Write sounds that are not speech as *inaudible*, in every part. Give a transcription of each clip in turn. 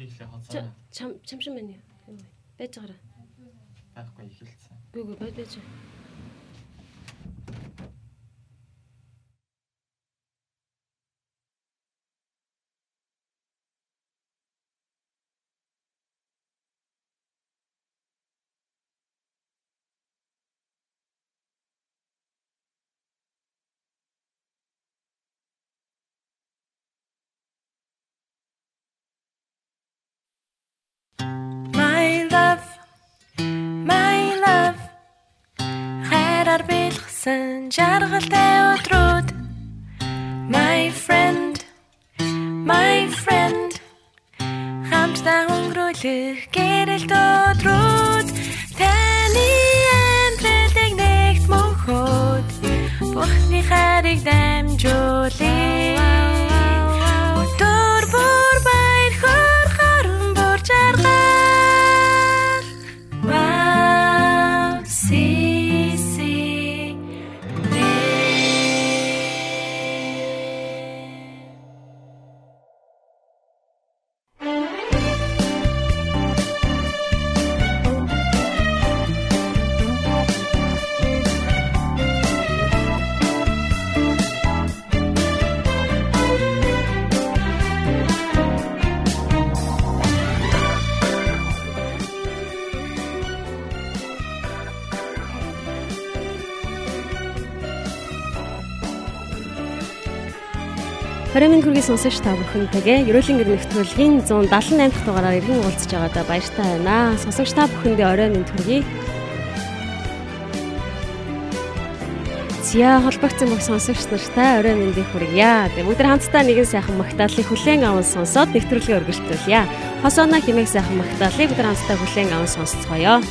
би ихлэ хоцоо. Чам чамшин байна юу? Байж байгаараа. Байхгүй ихэлцсэн. Гүг байж байж. 그게 Хүргийн сонсогч та бүхэнтэйгээ ерөөлийн гэр нэвтрүүлгийн 178 дахь дугаараар иргэн уулзж байгаадаа баяртай байна. Сонсогч та бүхэндээ орой минь төргий. Зя холбогдсон бүх сонсогч нартай орой мэндийг хүргье. Тэгээ бүгд хамтдаа нэгэн сайхан магтааллыг хүлээн аван сонсоод нэвтрүүлгээ өргөжтүүлье. Хос оноо химээх сайхан магтааллыг бүгд хамтдаа хүлээн аван сонсцгоё.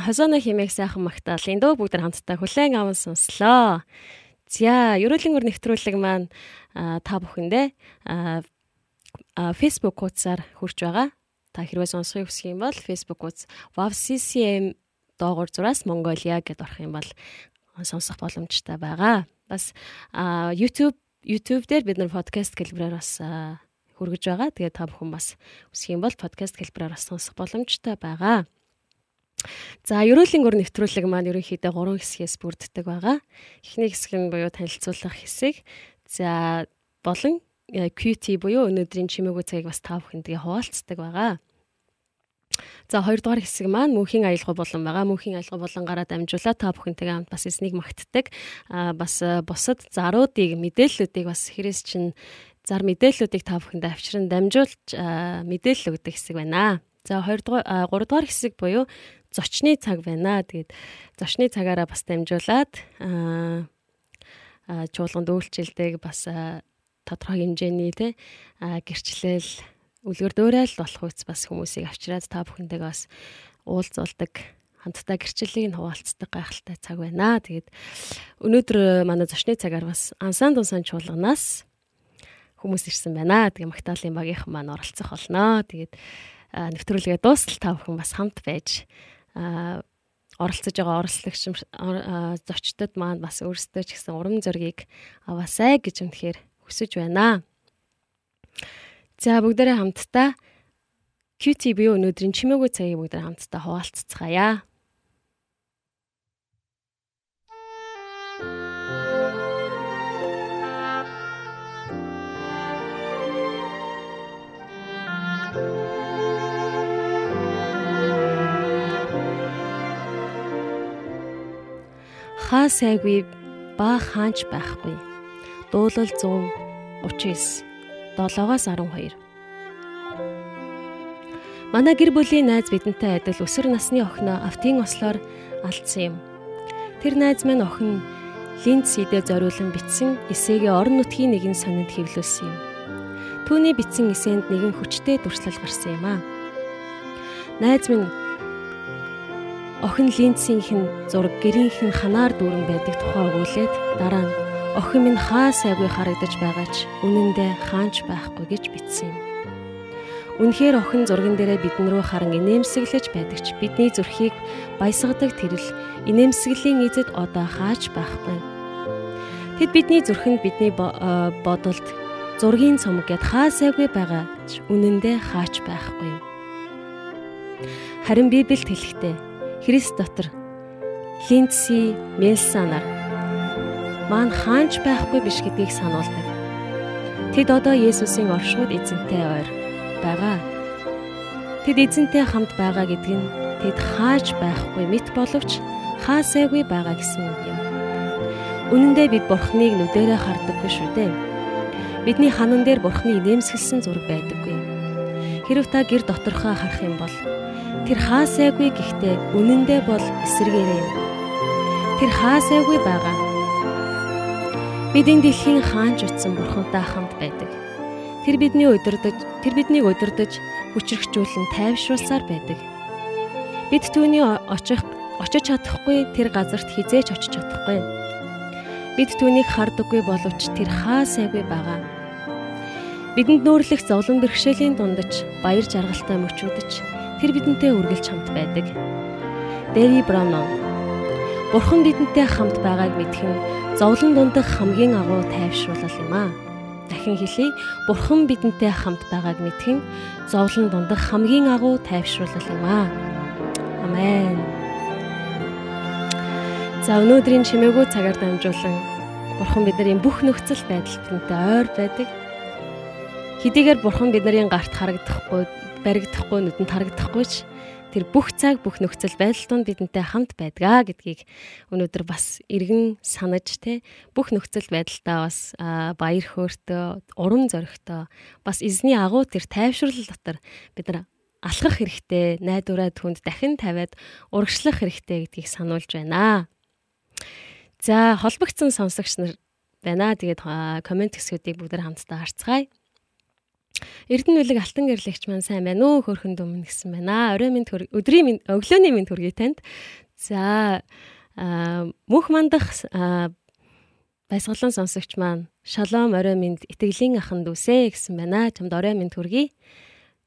Амен. Хосоно химээх сайхан магтаалын дөө бүгд хамтдаа хүлээн аван сонслоо. За, ерөөлийн өр нэвтрүүлэг маань та бүхэндээ Facebook хуудасаар хүрч байгаа. Та хэрвээ сонсохыг хүсэх юм бол Facebook хуудас WavCCM доогуур зураас Mongolia гэдээ орох юм бол сонсох боломжтой байгаа. Бас YouTube YouTube дээр бид нар подкаст хэлбэрээр бас хүргэж байгаа. Тэгээд та бүхэн бас үсэх юм бол подкаст хэлбэрээр бас сонсох боломжтой байгаа. За, ерөөлийн өр нэвтрүүлэг маань ерөнхийдөө 3 хэсгээс бүрддэг байгаа. Эхний хэсэг нь буюу танилцуулах хэсэг. За, болон э, QT буюу өнөөдрийн чимээгүй цагийг бас та бүхэндээ хуваалцдаг байгаа. За хоёрдугаар хэсэг маань мөнхийн аялал болон байгаа. Мөнхийн аялал болонгаараа дамжуулаад та бүхэнтэйгээ хамт бас эснийг магтдаг. Аа бас э, бусад заруудыг мэдээллүүдийг бас хэрэгс чинь зар мэдээллүүдийг та бүхэндээ авчран дамжуулж мэдээлэл өгдөг хэсэг байна. За 2 дугаар 3 дугаар хэсэг буюу зочны цаг байна. Тэгээд зочны цагаараа бас дамжуулаад аа чуулганд үйлчлдэг бас тодорхой хэмжээний те гэрчлэл үлгэр дөөрэл болох үс бас хүмүүсийг авчираад та бүхэндээ бас уулзуулдаг хамтдаа гэрчлэлийг нь хуваалцдаг гайхалтай цаг байна. Тэгээд өнөөдөр манай зочны цагаар бас ансан тунсан чуулганаас хүмүүс ирсэн байна. Тэгээ Магдалины багийнхан маань оролцох болно. Тэгээд нэвтрүүлгээ дуустал та бүхэн бас хамт байж оролцож байгаа оролцогч зочдод маань бас өөрсдөө ч гэсэн урам зориг аваасай гэж үнэхээр хүсэж байна. За бүгдээрээ хамтдаа QTB өнөөдрийн чимээгүй цагийг бүгдээ хамтдаа хуваалццгаая. Хаа сайгүй ба хаанч байхгүй. Дуулал 139 7-оос 12. Манай гэр бүлийн найз бидэнтэй адил өсвөр насны охиноо автын ослоор алдсан юм. Тэр найз маань охин линд сидэ зориулан бичсэн эсээгээ орон нутгийн нэгэн сонинд хэвлүүлсэн юм. Түүний бичсэн эсэнд нэгэн хүчтэй дүрслэл гарсан юм аа. Найз минь Охин линцийнхэн зураг гэрийнхэн ханаар дүүрэн байдаг тухай өгүүлээд дараа нь охин минь хаа сайгүй харагдаж байгаа ч үнэндээ хаанч байхгүй гэж бичсэн юм. Үнэхээр охин зурган дээрээ бидэн рүү харан инээмсэглэж байдаг ч бидний зүрхийг баясгадаг тэрл инээмсэглэлийн эзэд одоо хаач байхгүй. Тэд бидний зүрхэнд бидний бодолд зургийн цомог гэд хаа сайгүй байгаа ч үнэндээ хаач байхгүй. Харин Библиэд хэлэхдээ Христ дотор Линдси Мелсанаар маань хаанч байхгүй биш гэдгийг сануулдаг. Тэд одоо Есүсийн оршууд эзэнтэй ойр байгаа. Тэд эзэнтэй хамт байгаа гэдг нь тэд хааж байхгүй мэт боловч хаасайгүй байгаа гэсэн үг юм. Үнэн дээр бид Бурхныг нүдэрэ хардаггүй шүү дээ. Бидний ханан дээр Бурхны нэмсгэлсэн зураг байдаггүй. Хэрв та гэр доторхоо харах юм бол Тэр хаасайгүй гэхдээ үнэндээ бол эсэргээрээ. Тэр хаасайгүй байгаа. Бид энэ дэлхийн хаанч утсан бурхантай хамт байдаг. Тэр бидний удирдах, тэр биднийг удирдах, хүчрхжүүлэн тайвшруулсаар байдаг. Бид түүний очих очиж чадахгүй тэр газарт хизээч очиж чадахгүй. Бид түүнийг хардаггүй боловч тэр хаасайгүй байгаа. Бидэнд нөөрлөх зовлон бэрхшээлийн дундаж баяр жаргалтай мөчүүдэж тэр бидэнтэй үргэлж хамт байдаг. Дэри Браунон Бурхан бидэнтэй хамт байгааг мэдхэн зовлон дундах хамгийн агуу тайвшруулал юм аа. Дахин хэлье. Бурхан бидэнтэй хамт байгааг мэдхэн зовлон дундах хамгийн агуу тайвшруулал юм аа. Амен. За өнөөдрийн чимээгүй цагаар дамжуулан Бурхан бидний бүх нөхцөл байдал бидэнтэй ойр байдаг. Хэдийгээр Бурхан бидний гарт харагдахгүй баригдахгүй нүдэнд харагдахгүй ч тэр бүх цаг бүх нөхцөл байдал донд бидэнтэй хамт байдгаа гэдгийг өнөөдөр бас иргэн санаж те бүх нөхцөл байдалтаа бас баяр хөөртөө урам зоригтой бас эзний агуу тэр тайвшрал дотор бид нар алхах хэрэгтэй найдвараа түнд дахин тавиад урагшлах хэрэгтэй гэдгийг сануулж байна. За холбогдсон сонсогч нар байна. Тэгээд комент хэсгүүдийг бүгд хамтдаа харцгаая. Эрдэнэ үлэг алтан гэрлэгч маань сайн байна уу? Хөрхөн дүмэн гэсэн байна. Орой минь өдрийн минь өглөөний минь төргий танд. За мөнх мандах баясгалан сонсогч маань шалом орой минь итгэлийн аханд үсэ гэсэн байна. Чамд орой минь төргий.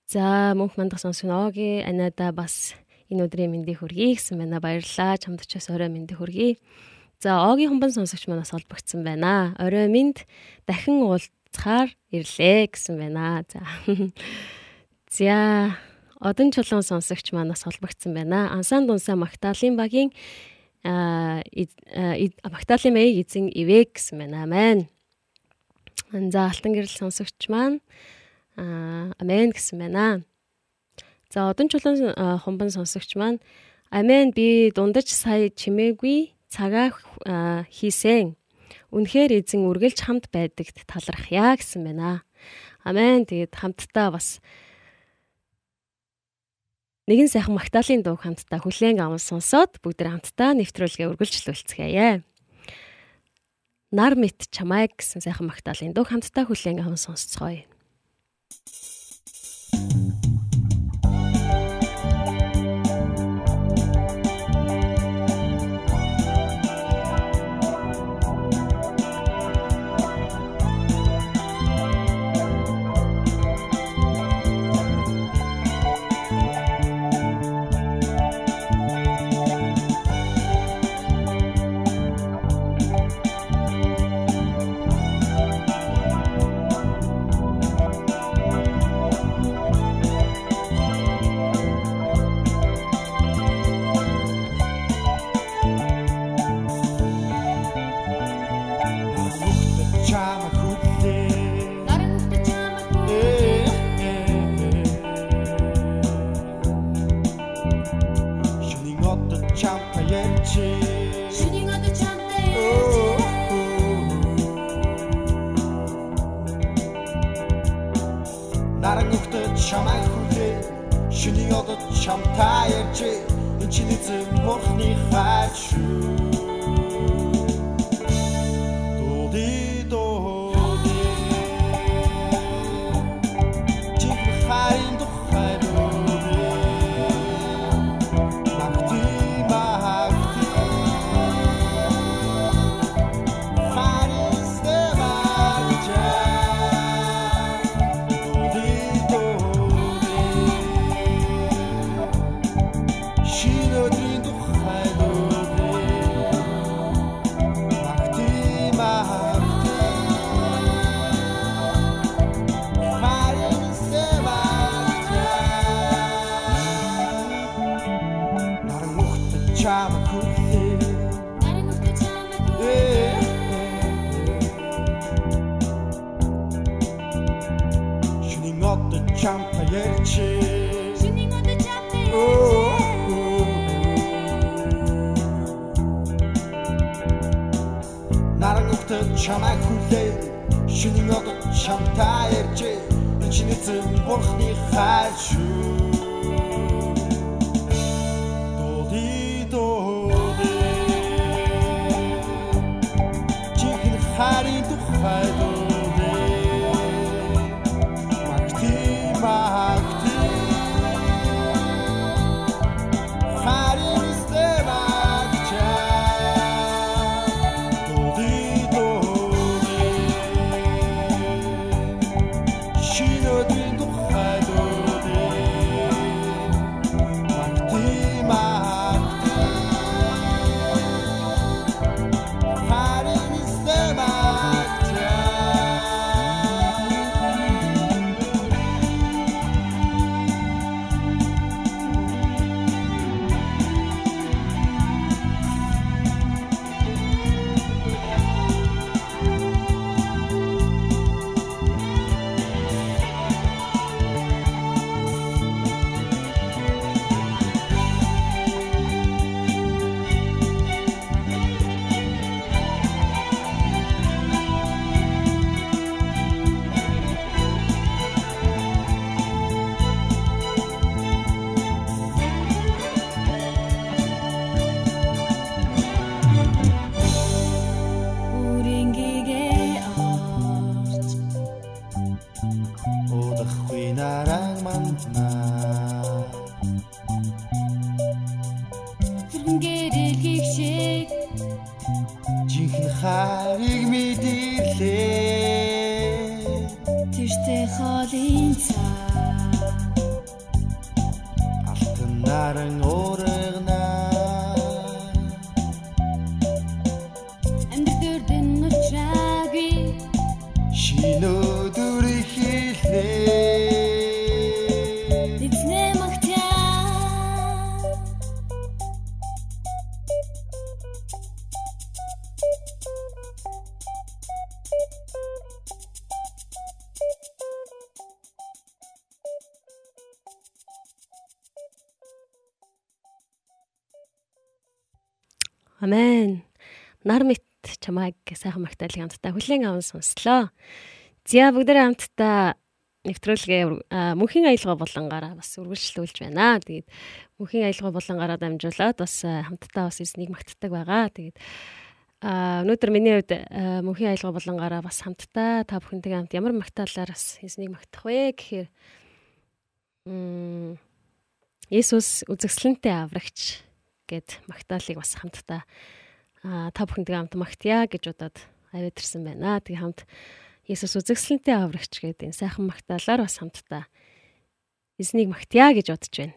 За мөнх мандах сонсогч ооги анада бас энэ өдрийн мэндийг хүргэе гэсэн байна. Баярлалаа. Чамд ч бас орой мэндийг хүргэе. За Огийн хумбан сонсогч манаас холбогдсон байна. Орой минь дахин уулзахаар ирлээ гэсэн байна. За. За одон чулуун сонсогч манаас холбогдсон байна. Ансан дунсаа Магдалины багийн а Магдалины маяг эзэн ивэ гэсэн байна. Амен. За алтан гэрэл сонсогч маань амен гэсэн байна. За одон чулуун хумбан сонсогч маань Амен би дундаж сая чимээгүй цагаа хийсэн. Үнэхээр эзэн үргэлж хамт байдагт талархъя гэсэн байна. Амен. Тэгээд хамтдаа бас нэгэн сайхан магтаалын дуу хамтдаа хүлээн аван сонсоод бүгд хамтдаа нэвтрүүлгээ үргэлжлүүлцгээе. Нар мэт чамайг гэсэн сайхан магтаалын дуу хамтдаа хүлээн аван сонсцгоё. Наран нөхдөд чамай хүрээ Шиний одод чамтай ярьжээ Энэ чиний зөв мохны хайч шүү time I could feel. Not enough good time I could yeah. yeah. Shooting up the champagne. Shooting up Амен. Нар мэт чамайг сайхан магтаалыг хамтдаа хүлээн аван сонслоо. Зя бүгдээ хамтдаа нэвтрүүлгээ мөнхийн аялгаа болонгаараа бас үргэлжлүүлж байна. Тэгээд мөнхийн аялгаа болонгаараа дамжуулаад бас хамтдаа бас эзнийг магтдаг байгаа. Тэгээд а өнөөдөр миний хувьд мөнхийн аялгаа болонгаараа бас хамтдаа та бүхэнтэйгээ хамт ямар магтаалаар бас эзнийг магтах вэ гэхээр Есүс үзэсгэлэнтэй аврагч гэд магтаалыг бас хамтдаа та бүхэнтэйгээ хамт магтъя гэж удаад авэдэрсэн байна. Тэгээ хамт Есүс үзэсгэлэнтэй аврагч гэдэг энэ сайхан магтаалаар бас хамтдаа эзнийг магтъя гэж бодож байна.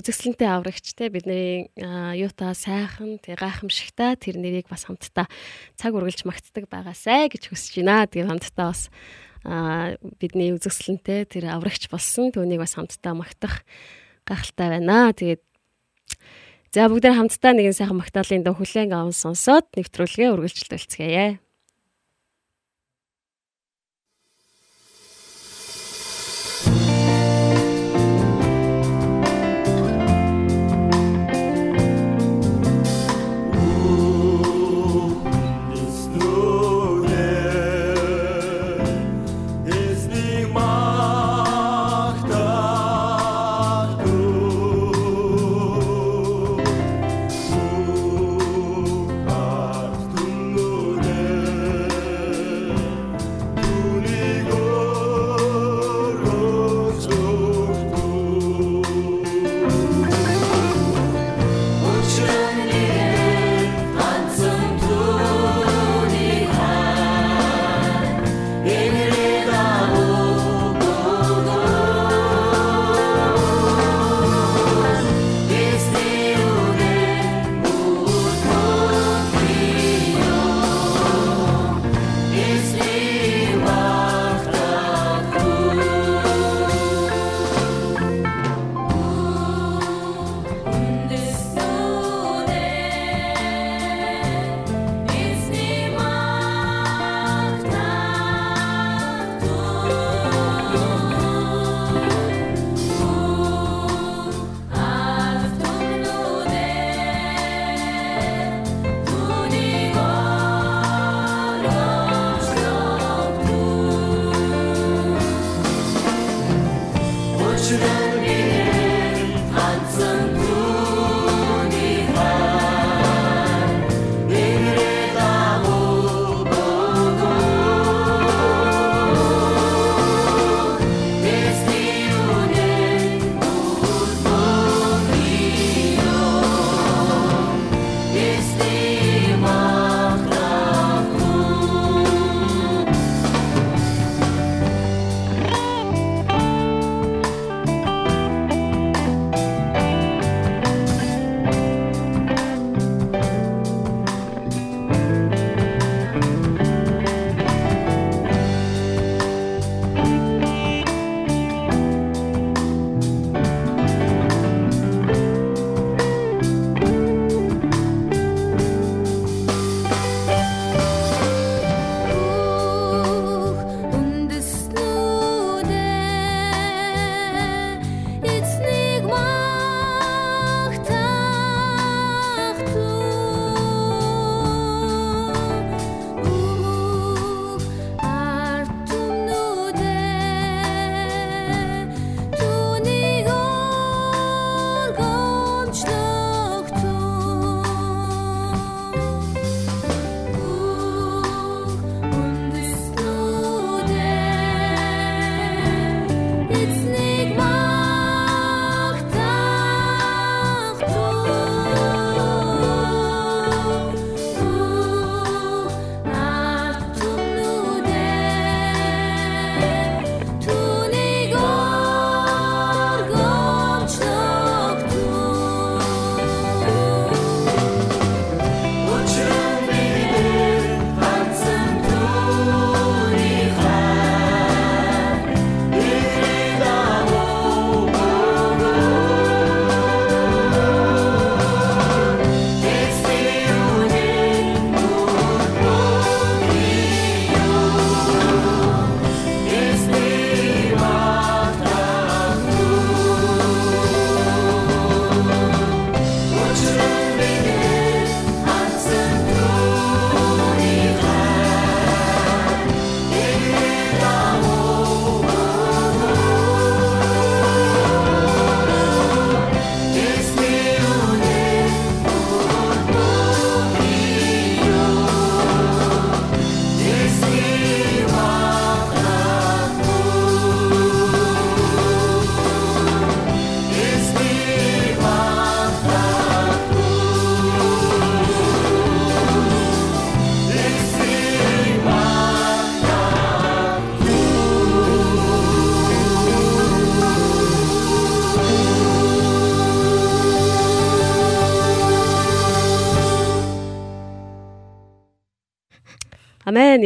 Үзэсгэлэнтэй аврагч те бидний юута сайхан тэг гайхамшигтай тэр нэрийг бас хамтдаа цаг үргэлж магтдаг байгаасай гэж хүсэж байна. Тэгээ хамтдаа бас бидний үзэсгэлэнтэй тэр аврагч болсон түүнийг бас хамтдаа магтах гайхалтай байна. Тэгээд за бүгдээ хамтдаа нэгэн сайхан магтаалын дөө хүлээн аван сонсоод нэвтрүүлгээ үргэлжлүүлцгээе.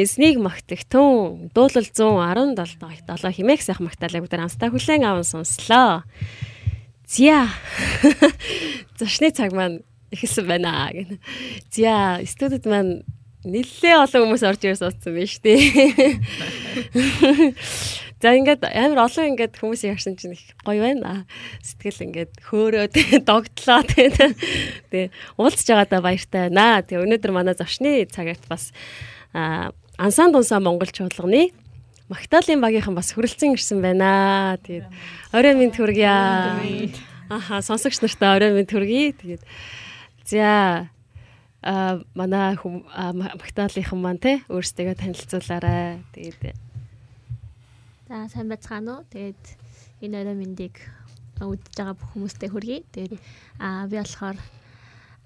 Эзнийг магтагтун дуулал 117 7 химээх сайх магтаалаа бүгд амстаа хүлээн аван сонслоо. Зя. *laughs* Зочны цаг маань эхэлсэн байна гэнэ. Зя студид маань нэлээ олон хүмүүс орж ирсэн утсан шүү дээ. *laughs* За ингээд амар олон ингээд хүмүүсийг харсан чинь их гоё байна. Сэтгэл ингээд хөөрөөд *laughs* догтлоо тэгээ уулзж байгаадаа баяртай байна. Тэгээ өнөөдөр манай зочны цагаарт бас ансан дунсаа Монгол чуулганы Магдалины багийнхан бас хүрэлцэн ирсэн байна. Тэгээд орой минь хүргье. Аха сонсогч нартай орой минь хүргье. Тэгээд за а манай хүм Магдалийнхан маань те өөрсдөө танилцуулаарай. Тэгээд За сайн байцгаана уу? Тэгээд энэ өрөө мэндийг үдж байгаа бүх хүмүүстээ хүргэе. Тэгээд аа би болохоор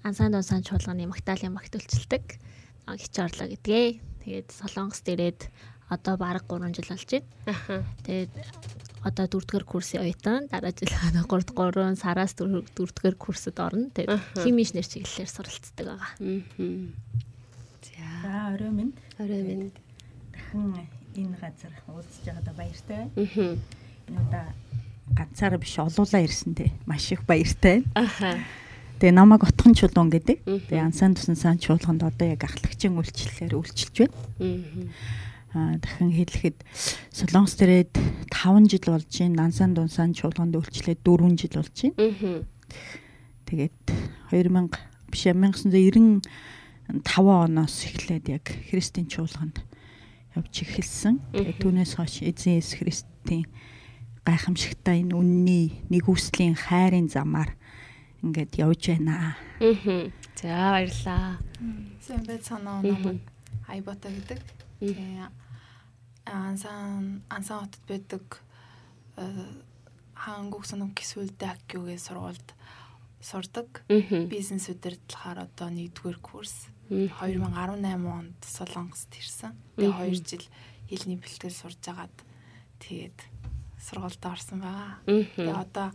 ансан донсан чуулганы Магдалины багт үлчилдэг хич орлоо гэдгээ. Тэгээд Солонгост ирээд одоо бараг 3 жил болж байна. Тэгээд одоо дөрөвдүгээр курсын оюутан дараа жил 3 3 сараас дөрөвдүгээр курсод орно. Тэгээд хими инженер чиглэлээр суралцдаг байгаа. За орой минь орой минь дахин энэ газар уулзж байгаадаа баяртай байна. Энэ удаа ганцаараа биш олуулаа ирсэнтэй маш их баяртай байна. Тэгээ намайг утхан чулуун гэдэг. Тэгээ ансан тусан сан чуулганд одоо яг ахлагчийн үйлчлэлээр үйлчилж байна. Аа дахин хэлэхэд Солонгос дээрээ 5 жил болж байна. Ансан дунсан чуулганд үйлчлээд 4 жил болж байна. Тэгээд 2000 биш 1995 оноос эхлээд яг христийн чуулганд явж эхэлсэн. Тэгээд түүнээс хойш эзэн Есүс Христийн гайхамшигтай энэ үнний нэгүслийн хайрын замаар ингээд явж байна. Мгм. За баярлаа. Сайн байцгаана уу намайг Айбота гэдэг. Ансан ансан хотод байдаг э, хангуг санам гисвэл дакюгийн сургуульд сурдаг. Бизнес удирдлагаар одоо 1-р курс Мгм. 2018 онд Солонгост ирсэн. Тэгээ 2 жил хэлний бэлтгэл сурж агаад тэгээд сургуульд орсон байгаа. Тэгээ одоо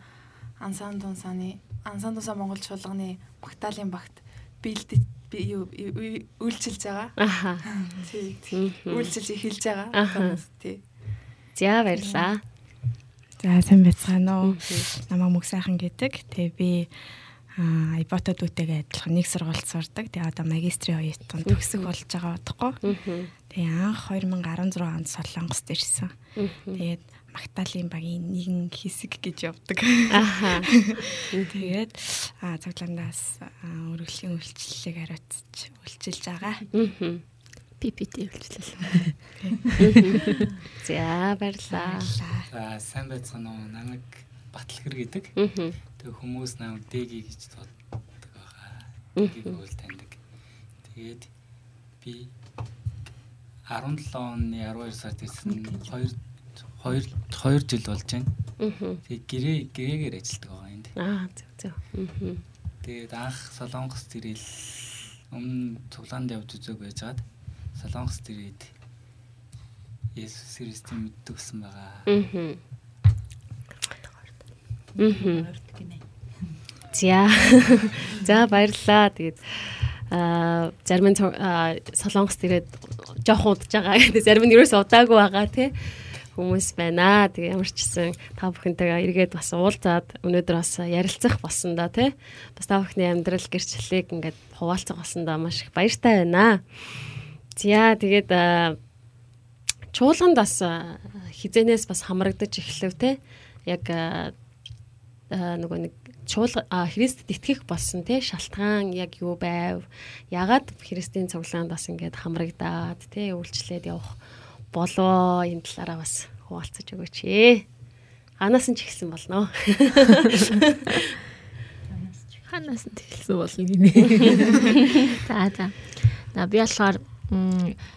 ансан дунсаны ансан дунсан Монгол чуулганы Магдалины багт бэлдэж би юу үй- үйлчилж байгаа. Аха. Тий. Мгм. Үйлчилж эхэлж байгаа. Аха. Тий. За баярлаа. За сайн байцгаана уу. Намаа мөг сайхан гэдэг. Тэгээ би аа Айботод үтэйгээ адилхан нэг сургуульд сурдаг. Тэгээ одоо магистрийн оюутан төгсөх болж байгаа бодохгүй. Тэгээ анх 2016 онд Солонгост ирсэн. Тэгээд Магдалины багийн нэгэн хэсэг гэж явдаг. Аха. *laughs* Тэгээд аа цагландаас аа, өргөлийн үйлчлэлийг хариуцж үйлчилж байгаа. Мгм. PPT үйлчлэл. За баярлаа. За сайн байцгаана уу? Намайг Батлгэр гэдэг. Тэг хүмүүс намайг Дэги гэж тоддог байгаа. Дэгийг бол таньдаг. Тэгээд би 17 оны 12 сард ирсэн 2 2 2 жил болж байна. Мгм. Тэгээд гэрээ гэрээгээр ажилладаг байгаа энд. Аа зөв зөв. Тэгээд анх Солонгост ирэл өмнө цуглаанд явж үзег байжгаад Солонгост ирээд Есүс Христийн мэддэгсэн байгаа. Мгм. Мгм. Орд гинэ. За. *laughs* За баярлаа. Тэгээд аа зарим нь аа, солонгост ирээд жоохон удаж байгаа. Тэгээд зарим нь ерөөс удаагүй байгаа тий хүмүүс байна. Тэгээ ямар ч гэсэн та бүхэнтэйгээ эргээд бас уулзаад өнөөдөр бас ярилцах болсон да тий. Бас та бүхний амьдрал гэрчлэлийг ингээд хуваалцах болсон да маш их баяртай байна. За тэгээд чуулганд бас хизэнээс бас хамрагдаж эхлэв те яг нөгөө нэг чуулга Христэд итгэх болсон те шалтгаан яг юу байв ягаад Христийн цуглаанд бас ингээд хамрагдаад те үйлчлээд явах болоо энэ талаараа бас хуваалцаж өгөөч ээ ханаас нь ч ихсэн болно Ханаас нь тэлсэн болно гинэ. За за. За би болохоор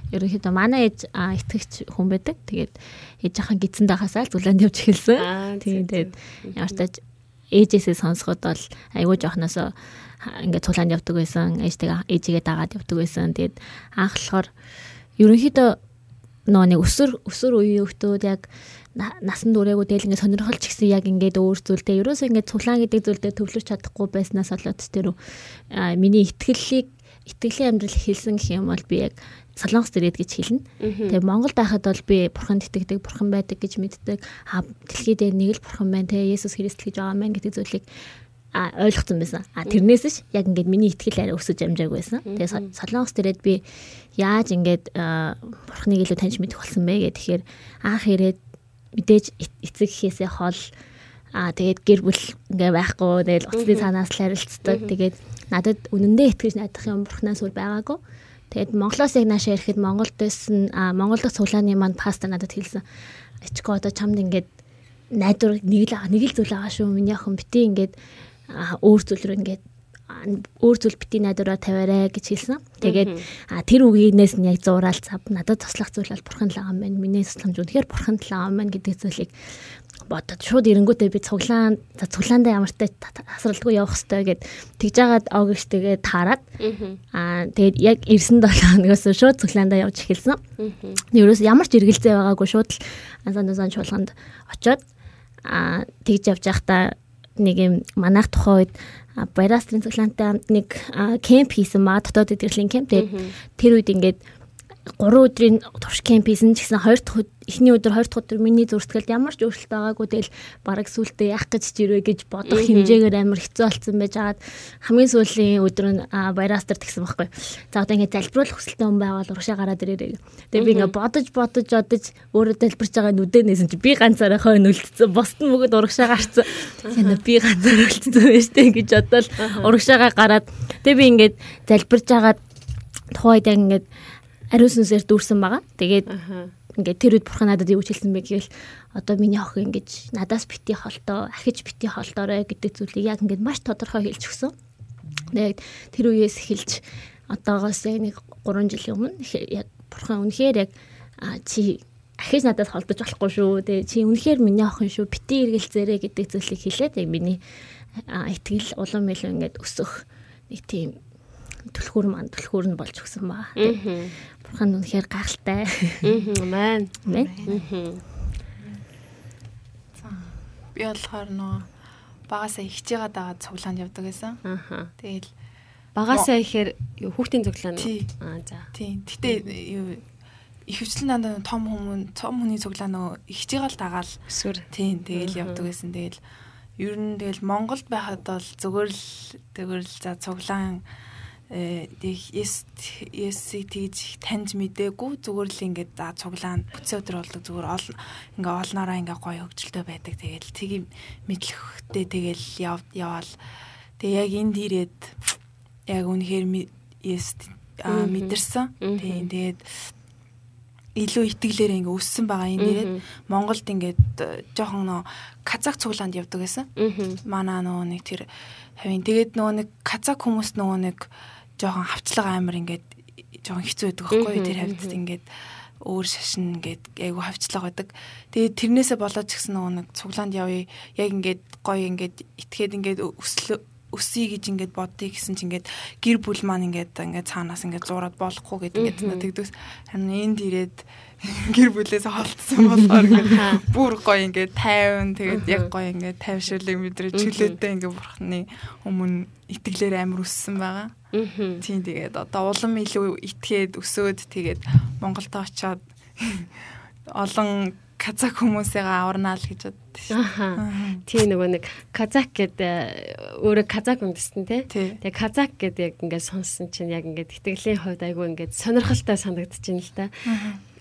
ерөнхийдөө манай ээж итгэгч хүн байдаг. Тэгээд ээжийнхэн гидсэн дахасаа л зүлэнд явж эхэлсэн. Тэгээд ямар ч ээжээсээ сонсоход бол айгүй жоохноос ингээд цулаанд явдаг байсан. Ээжтэйгээ ээжигээ дагаад явдаг байсан. Тэгээд анх болохоор ерөнхийдөө нөө нэг өсөр өсөр үеийн хүмүүс яг на- насан туршаагүй дээл ингээд сонирхолч гисэн яг ингээд өөр зүйлтэй ерөөсөө ингээд цуглаан гэдэг зүйлдээ төвлөрч чадахгүй байснаас болоод тэр миний итгэлийг итгэлийн амьдрал хэлсэн гэх юм бол би яг солонгос ирээд гэж хэлнэ. Тэгээ Монголд байхад бол би бурхан итгэдэг, бурхан байдаг гэж мэддэг. А дэлхий дээр нэг л бурхан байна те Есүс Христ гэж байгаа мэн гэдэг зүйлийг а ойлгоцсон байсан. А тэрнээс ш яг ингээд миний итгэл арай өсөж амжаагүй байсан. Тэгээ солонгос төрээд би яаж ингээд бурхныг илүү таньж мэдэх болсон бэ гэх тэгэхээр анх ирээд мэдээж эцэг хийхээсээ хол а тэгээд гэр бүл ингээ байхгүй тэгэл уцны цаанаас л харилцдаг. Тэгээд надад үнэндээ итгэж найдах юм бурхнаас үл байгаагүй. Тэгээд Монголоос яг наашаа ирэхэд Монголд байсан а Монгол дахь цуглааны маань пастор надад хэлсэн. Ачко одоо чамд ингээд найдвар нэг л нэг л зүйл байгаа шүү. Миний охин бити ингээд өөр зүйл рүү ингээд өөр зүйл бити найдвараа тавиарай гэж хэлсэн. Тэгээд тэр үгийнээс нь яг зураал цав надад туслах зүйл бол бурхан байгаа юм байна. Миний тусламж үнэхээр бурхан байгаа юм байна гэдэг зүйлийг бодоод шууд ирэнгүүтээ би цуглаан цуглаандаа ямартай тасралтгүй явах хэрэгтэй гэд тэгж жагаад огш тэгээд таарад аа тэгээд яг ирсэн 7 хоногоос шууд цуглаандаа явж эхэлсэн. Ерөөс ямар ч эргэлзээ байгаагүй шууд л ансан ансан чуулганд очоод аа тэгж явж байхдаа нэг юм манайх тухайн үед Баярастрын цуглаантай хамт нэг кемп хийсэн маа дотоод идэвхлийн кемп тэгээд тэр үед ингээд 3 өдрийн турш кемп хийсэн ч гэсэн 2 дахь эхний өдөр 2 дахь өдөр миний зурсгалд ямар ч өөрчлөлт байгаагүй тэгэл бараг сүултээ яах гэж чирвэ гэж бодох хэмжээгээр амар хэцүү болсон байж хагаад хамгийн сүүлийн өдөр нь баярастар тэгсэн байхгүй. За одоо ингээд залбируулах хүсэлтэй хүн байвал урагшаа гараад ирээрэй. Тэгээ би ингээд бодож бодож бодож өөрөө залбирч байгаа нүдээ нээсэн чи би ганцаараа хойно үлдсэн. Босд нь мөгөд урагшаа гарцсан. Тэгээ би ганцаараа үлдсэн байж тээ гэж бодоод урагшаагаа гараад тэгээ би ингээд залбирч хагаад тухайд ингээд ариун сүнсээр дүүрсэн байгаа. Тэгээд ингээд тэр үед бурхан надад юу хэлсэн бэ гэвэл одоо миний охин ингэж надаас бити холтоо ахиж бити холтоорой гэдэг зүйлийг яг ингээд маш тодорхой хэлж өгсөн. Тэгээд тэр үеэс эхэлж одоогоос яг нэг 3 жилийн өмнө яг бурхан үнэхээр яг чи ахиж надад холдож болохгүй шүү. Тэгээ чи үнэхээр миний охин шүү. Бити эргэлзээрэй гэдэг зүйлийг хэлээд яг миний итгэл улам илүү ингээд өсөх нэг тийм түлхүүр маань түлхүүр нь болж өгсөн баа. Бурхан үнэхээр гахалтай. Мэн. Мэн. Би болохоор нөө багасаа ихж байгаа цуглаанд явдаг гэсэн. Тэгэл Багасаа ихээр хүүхдийн цуглаан аа за. тийм. Гэтэ юу ихэвчлэн надад том хүмүүс том хүний цуглаа нөө ихж байгаа л дагаал Өсвөр. тийм тэгэл явдаг гэсэн. Тэгэл ер нь тэгэл Монголд байхад бол зүгээр л зүгээр л за цуглаан э эс эсийг тэгж таньж мдээгүй зүгээр л ингээд за цуглаанд бүцээ өдр болдог. Зүгээр ол ингээ олноороо ингээ гоё хөгжилтэй байдаг. Тэгэл тгий мэдлэхтэй тэгэл яв яваал. Тэг яг энд ирээд яг үнэхээр эс мэдэрсэн. Тийм тэгээд илүү итгэлээр ингээ өссөн байгаа. Энэ ирээд Монголд ингээд жоохон нөө казак цуглаанд явдаг гэсэн. Манай нөгөө нэг тэр хавийн. Тэгээд нөгөө нэг казак хүмүүс нөгөө нэг жоохон хавчлага амир ингээд жоохон хэцүү байдаг байхгүй тэр хавьд ингээд өөр шашин ингээд айгу хавчлага байдаг. Тэгээд тэрнээсээ болоод ч гэсэн нөгөө нэг цуглаанд явъя. Яг ингээд гоё ингээд итгээд ингээд өслө өсөе гэж ингээд бодъё гэсэн чинь ингээд гэр бүл маань ингээд ингээд цаанаас ингээд зураад болохгүй гэдэг ингээд тэгдэгс харин энд ирээд *laughs* гэр бүлээс холдсон болохоор *laughs* ингээд бүр гоё ингээд тайван тэгээд яг гоё ингээд тайвшруулыг мэдрээ чөлөөтэй ингээд бурхны өмнө итгэлээр амар өссөн байгаа. Тийм тэгээд одоо улам илүү итгээд өсөөд тэгээд Монголд очиод *laughs* олон казак хүмүүсээ аварнаа л гэж боддоо. Тийм нөгөө нэг казак гэдэг өөрөө казак үндэстэн тий. Тэгээ казак гэдэг яг ингээд сонссон чинь яг ингээд итгэлийн хувьд айгүй ингээд сонирхолтой санагдчихээн л та.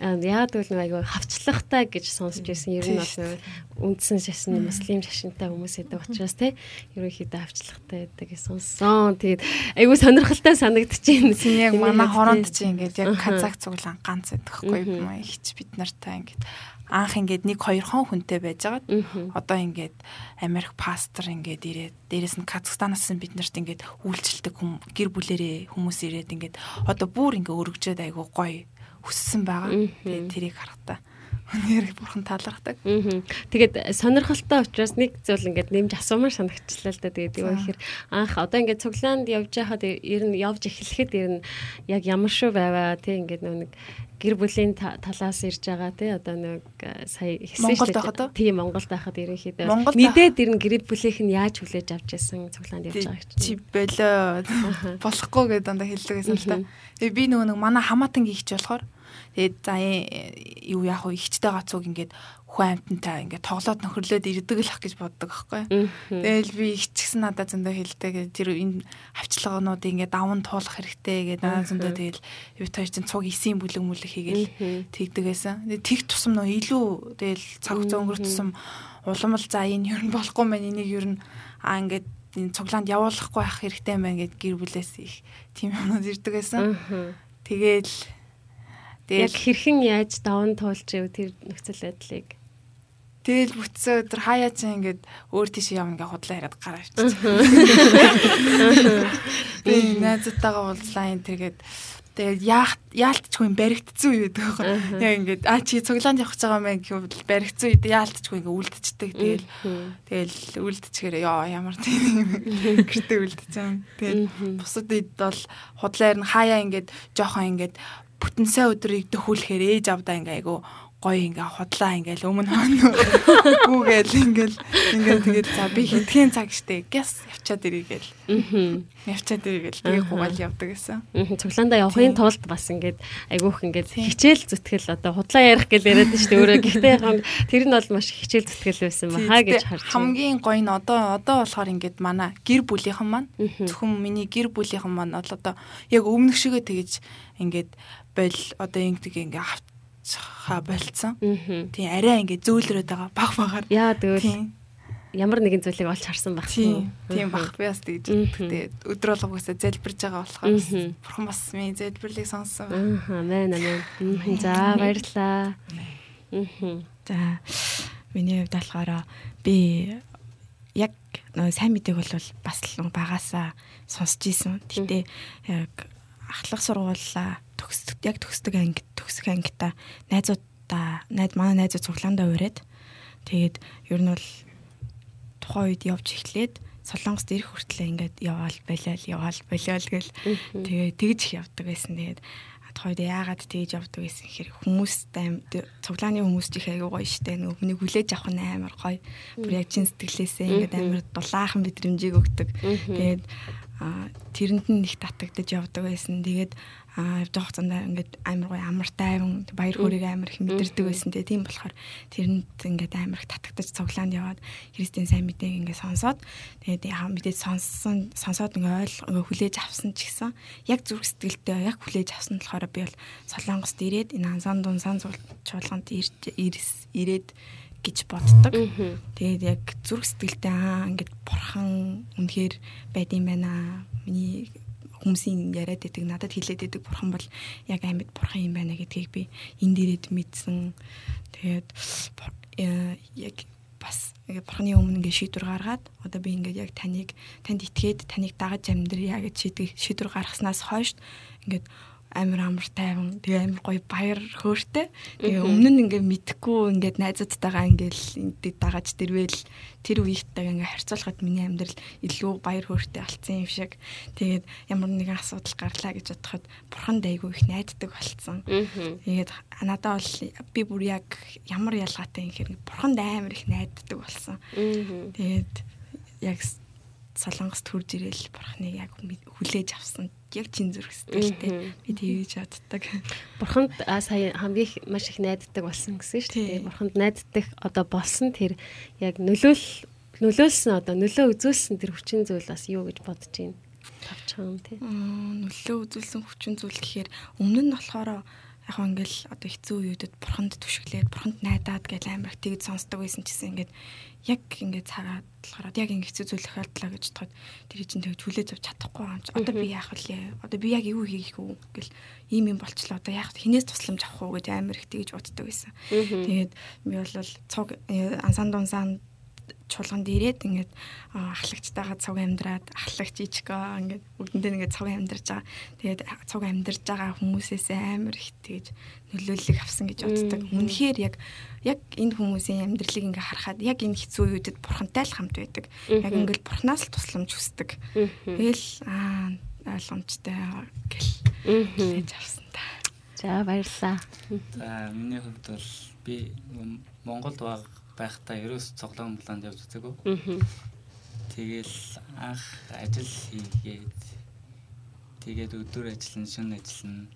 Яг гэвэл нэг айгүй хавчлахтай гэж сонсч байсан. Ер нь бол үндсэн шашин, муслим шашинтай хүмүүс гэдэг учраас тий. Ерөнхийдөө хавчлахтай гэдэг сонссон. Тэгээд айгүй сонирхолтой санагдчихээн. Яг манай хоронд чинь ингээд яг казак цуглаан ганц байдаг хгүй юм аа. Ихч бид нартай ингээд анх ингээд нэг хоёр хон хүнтэй байжгаад одоо ингээд Америк пастор ингээд ирээд дээрэс нь Казахстанаас бид нарт ингээд үйлчлдэг хүм гэр бүлэрээ хүмүүс ирээд ингээд одоо бүр ингээд өргөжөөд айгу гоё хүссэн байгаа. Тэгээд тэрийг харахтаа. Үнээр бурхан талархдаг. Тэгээд сонирхолтой учраас нэг зүйл ингээд нэмж асуумаар санагчлаа л да. Тэгээд юу гэхээр анх одоо ингээд цуглаанд явж байхад ер нь явж эхлэхэд ер нь яг ямар шүү байваа тий ингээд нэг гэр бүлийн та- талаас ирж байгаа тий одоо нэг э, сая ихсэн Монголд байхад тий Монголд байхад ерөнхийдөө мэдээд ер нь гэр бүлийнх нь яаж хүлээж авч яасан цуглаанд явж байгаа гэж. чи болоо. Болохгүй гэдэг дандаа хэлдэг гэсэн л та. Тэгээ би нөгөө нэг манай хамаатан гихч болохоор тэгээд за э, юу яах вэ ихчтэй гацууг ингээд хүн амтантай ингээд тоглоод нөхрлөөд ирдэг л ах гэж боддог аахгүй. Тэгэл би ихч гэсэн надад зөндөө хэлдэг тэр энэ хавчлагаануудыг ингээд даван туулах хэрэгтэй гэдэг надад зөндөө тэгэл юу таар чин цуг исэн бүлэг мүлэг хийгээл тэгдэг байсан. Тэг тусам нөө илүү тэгэл цаг хугацаа өнгөрөх тусам уламл за энэ ер нь болохгүй мэн энийг ер нь аа ингээд энэ цуглаанд явуулахгүй байх хэрэгтэй мэн гэд гэр бүлээс их тийм юмнууд ирдэг байсан. Тэгээл Яг тэгэл хэрхэн яаж даван туулж ив тэр нөхцөл байдлыг тэгэл бүтсэн өдөр хаяа чи ингээд өөр тийш яв ингээд худлаа яриад гараа авчих. *laughs* Би найзтайгаа уулзлаа энэ тэргээд тэгээд яах яалтчгүй баригдсан үе гэдэг байхгүй. Яг ингээд а чи цуглаанд явах гэж байгаа мэн гэвэл баригдсан үед яалтчгүй ингээд үлдчихдэг. Тэгэл тэгэл үлдчихээр ёо ямар тийм юм *laughs* гэртээ үлдчихэм. Тэгээд бусад үед бол худлаар нь хаяа ингээд жоохон ингээд бүтэн сая өдрийг дөхүүлэхээр ээж авдаа ингээ айгу гоё ингээ худлаа ингээл өмнө хоноо гүүгээл ингээл ингээл тэгээд за би хитгэн цаг штэ. Гэс явчаад ирийгээл явчаад ирийгээл тэгээ гугаал явдаг гэсэн. Мгм, цуглаандаа явахын тулд бас ингээд айгүйх ингээд хичээл зүтгэл одоо худлаа ярих гэл яриад нь дээ өөрөө гэхдээ яг тэр нь бол маш хичээл зүтгэл байсан баха гэж харж хамгийн гоё нь одоо одоо болохоор ингээд манай гэр бүлийнхэн маань зөвхөн миний гэр бүлийнхэн маань одоо яг өмнөх шигээ тэгэж ингээд бол одоо ингэдэг ингээ авчихаа болцсон. Тийм арай ингээ зөөлрөөд байгаа баг багаар. Яа тэгвэл ямар нэгэн зүйлийг олж харсан баг. Тийм. Тийм баг би бас тэгж тэгээд өдөр болгоосаа зэлбэрж байгаа болохоор бурхан бас миний зэлбэрлийг сонссон. Мэн. Мгм, За баярлаа. За миний хувьд болохоор би яг нөгөө сайн мэдээг бол бас багасаа сонсч ийсэн. Гэтэ яг ахлах сургуулаа төгсдөг яг төгсдөг анги төгсөх ангита найзуудаа найз манай найзууд цуглаандаа ураад тэгээд ер нь бол тухайн үед явж эхлээд Солонгост ирэх хүртлээр ингээд яваал болиал яваал болиал гэл тэгээ тэгж их явдаг байсан. Тэгээд тухайд яагаад тэгж явдаг байсан гэхээр хүмүүстэй цуглааны хүмүүс ч их аягүй гоё штэ нөгөө хүнийг хүлээж авах нь амар гоё. Бүр яг чин сэтгэлээсээ ингээд амар дулаахан мэдрэмжийг өгдөг. Тэгээд тэрэнд нь их татагдаж явдаг байсан. Тэгээд явж байгаа хугацаанд ингээд амар гоё амар тайван баяр хөөргийг амар их мэдэрдэг байсан. Тэгээд тийм болохоор тэрэнд ингээд амар их татагдаж цуглаанд яваад Христийн сайн мэдээг ингээд сонсоод тэгээд яа мэдээд сонссон сонсоод ингээд ойл хүлээж авсан ч гэсэн яг зүрх сэтгэлдээ яг хүлээж авсан болохоор би бол Солонгост ирээд энэ ансан дунсан чуулганд ирээд гэж боддог. Тэгээд яг зүрх сэтгэлдээ аа ингээд бурхан үнэхээр байд юм байна. Миний хүмүүсийн яриад байдаг надад хэлээд байдаг бурхан бол яг амьд бурхан юм байна гэдгийг би энд ирээд мэдсэн. Тэгээд яг бас бурханы өмнө ингээд шийдвэр гаргаад одоо би ингээд яг таныг танд итгээд таныг дагаж амьдрья гэж шийдвэр гаргаснаас хойш ингээд амар амар тайван. Тэгээ амар гоё баяр хөөртэй. Тэгээ өмнө нь ингээ мэдхгүй ингээд найзуудтайгаа ингээл дагаж дэрвэл тэр үеийнхтэйгээ ингээ харьцуулахад миний амьдрал илүү баяр хөөртэй болсон юм шиг. Тэгээд ямар нэгэн асуудал гарлаа гэж бодоход бурхан дайгүй их найддаг болсон. Тэгээд надад бол би бүр яг ямар ялгаатай юм хэрэг бурхан амар их найддаг болсон. Тэгээд яг солонгост хурж ирээл бурхныг яг хүлээж авсан яг чин зүрх сэтгэлтэй би тэгж боддог. Бурханд сая хамгийн маш их найддаг болсон гэсэн шүү дээ. Бурханд найддаг одоо болсон тэр яг нөлөөл нөлөөлсөн одоо нөлөө үзүүлсэн тэр хүчин зүйл бас юу гэж бодож байна. Тавч хаан тий. Нөлөө үзүүлсэн хүчин зүйл гэхээр өмнө нь болохоор яг ингээл одоо хэцүү үеүүдэд бурханд түшиглээд бурханд найдаад гэж амар их тэгж сонсдог байсан чсэн ингээд яг ингээд цагаад болохоор яг ингэ хэцүү зүйл тохиолдлоо гэж бодоход тэр чинь тэгж хүлээж авч чадахгүй юм чи. Одоо би яах вэ? Одоо би яг юу хийх үү гэл ийм юм болчлоо. Одоо яах хинээс тусламж авах уу гэж амар их тэгж боддог байсан. Тэгээд би бол цуг ансан дунсан чуулганд ирээд ингээд аа, ахлагчтайгаа цуг амьдраад ахлагч ичгаа ингээд бүгдэндээ ингээд цуг амьдарч байгаа. Тэгээд цуг амьдарч байгаа хүмүүсээс амар их тэгж нөлөөллөг авсан гэж боддог. Үнэхээр яг яг энэ хүмүүсийн амьдралыг ингээд харахад яг энэ хэцүү үедэд бурхантай л хамт байдаг. Яг ингээд бурхнаас л тусламж хүсдэг. Тэгэл аа ойлгомжтой гэл тэгж авсан та. За баярлалаа. За миний хувьд бол би Монголд баг байхдаа ерөөс цоглоом булаанд явж үзээгүй. Тэгэл анх ажил хийгээд тэгээд өдөр ажиллана, шөнө ажиллана.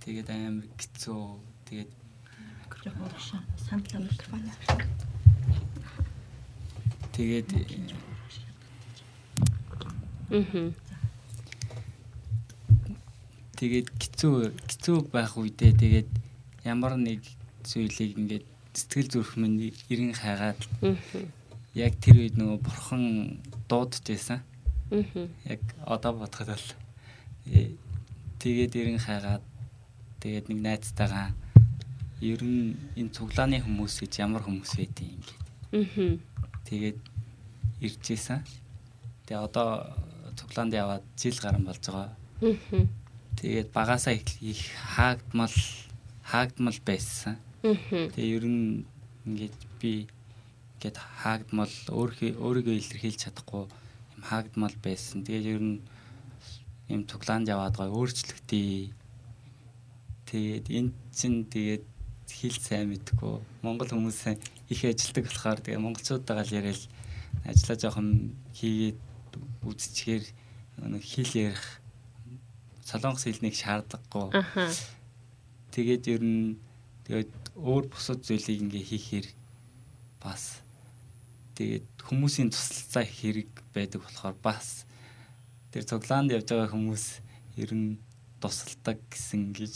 Тэгээд амар хэцүү. Тэгээд сандлаа микрофон. тэгээд Аа. тэгээд хэцүү хэцүү байх үедээ тэгээд ямар нэг зүйлийг ингээд сэтгэл зүрх минь ирэн хайгаад Аа. яг тэр үед нөгөө бурхан дуудаж байсан. Яг одоо бодоход бол э, тэгээд ирэн хайгаад тэгээд нэг найзтайгаа ер нь энэ цуглааны хүмүүс гэж ямар хүмүүс байдیں۔ ингээд. Тэгээд ирж исэн. Тэгээ одоо цуглаанд яваад жил гарan болж байгаа. Аа. Тэгээд багасаа их хаагдмал хаагдмал байсан. Тэгээ ер нь ингээд би ингээд хаагдмал өөрхий өөрийгөө илэрхийлж чадахгүй юм хаагдмал байсан. Тэгээд ер нь юм цуглаанд яваад гой өөрчлөгдөе. Тэгээд эн чин тэгээд хэл сайн мэдгүй. Монгол хүмүүс их ажилдаг болохоор тэгээ монголчуудаа л яриад ажиллаа жоохон хийгээд үзчихээр нэг хэл ярих солонгос хэлнийг шаардлагагүй. Тэгээд ер нь тэгээд өөр бусад зүйлийг ингээ хийхээр бас тэгээд хүмүүсийн туслалцаа хэрэг байдаг болохоор бас тэр цуглаанд явж байгаа хүмүүс ер нь тусалдаг гэсэн гэж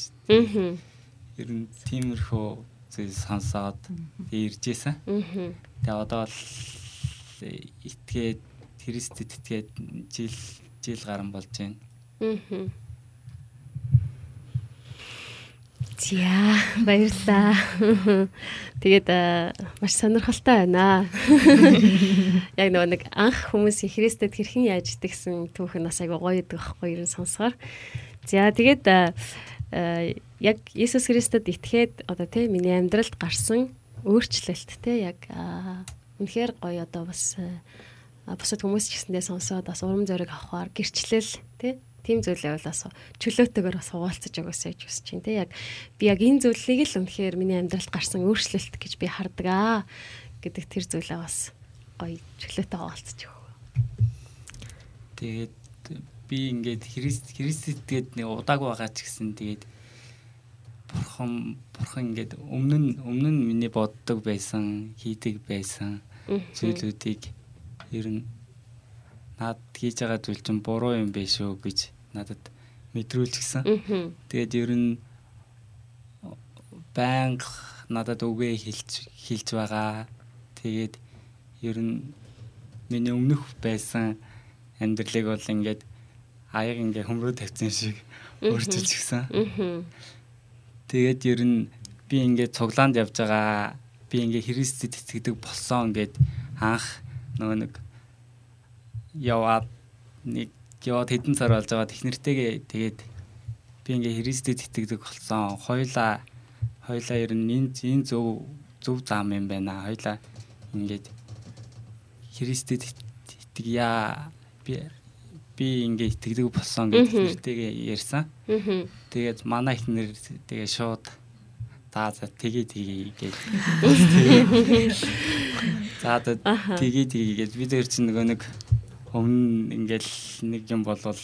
ер нь тиймэрхүү зүйл сонсоод иржсэн. Тэгээ одоо л итгээд Христэд итгээд жил жил гарan болж байна. Аа. За баярлаа. Тэгээд аа, маш сонирхолтой байна. Яг нөгөө нэг анх хүмүүс Христэд хэрхэн яаж итгэсэн түүхэн бас айгу гоё гэдэг байхгүй юу сонсохоор. За тэгээд аа, аа, яг Иесус Христэд итгээд одоо тийм миний амьдралд гарсан өөрчлөлт те яг үнэхээр гоё одоо бас бусад хүмүүс ч гэсэндээ сонсоод бас урам зориг авахаар гэрчлэл тий тийм зүйлээ бол бас чөлөөтэйгээр бас хуваалцаж өгөөсэй гэж хүсэж байна тий яг би яг энэ зүйлийг л үнэхээр миний амьдралд гарсан өөрчлөлт гэж би хардаг аа гэдэг тэр зүйлээ бас гоё чөлөөтэй хуваалцаж өгөө. Тэгээд би ингээд Христ Христэд нэг удааг байгаа ч гэсэн тэгээд бурхан бурхан ингээд өмнө нь өмнө нь миний боддог байсан, хийдэг байсан зүйлүүдийг ер нь над хийж байгаа зүйл чинь буруу юм биш үү гэж надад мэдрүүлчихсэн. Тэгээд ер нь байнга надад үгээ хэлж хэлж байгаа. Тэгээд ер нь миний өмнөх байсан амьдралыг бол ингээд аяг ингээ хөмрөө тавьсан шиг. Аа. Тэгээд ер нь би ингээд цуглаанд явж байгаа. Би ингээ Христэд итгэдэг болсон ингээд анх нөгөө нэг яваад нэг яваад хэдэн сар болж байгаа технэртэйгээ тэгээд би ингээ Христэд итгэдэг болсон. Хойлоо хойлоо ер нь энэ энэ зөв зөв зам юм байна. Хойлоо ингээд Христэд итгэя би би ингээ итгэдэг болсон гэж технэртэйгээ ярьсан. Тэгээд манай ихнэр тэгээ шууд за за тгий тгий гэж. *laughs* За тгий тгий гэж бид хоёр чинь нөгөө нэг өмнө ингээл нэг юм болвол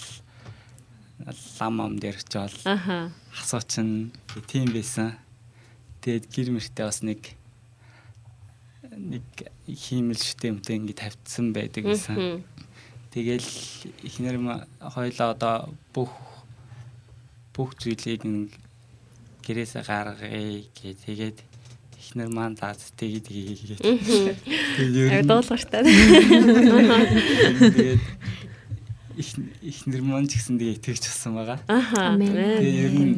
лам ам дээр Аха. асуучин тийм байсан. Тэгээд гэр мөртөө бас нэг нэг хиймэл шүтээ юмтай ингэ тавьдсан байдаг гэсэн. Тэгэл ихнэр ма- хоёлаа одоо бүх бүх зүйлийг гэрээсээ гаргая гэ тэгээд ихнэр маань тгий тгий гэж. Тэгээд Яг дуулгартай. Тэгээд их ихнэр маань ч гэсэн тэгээ итгэж болсон байгаа. Амен. Тэгээ ер нь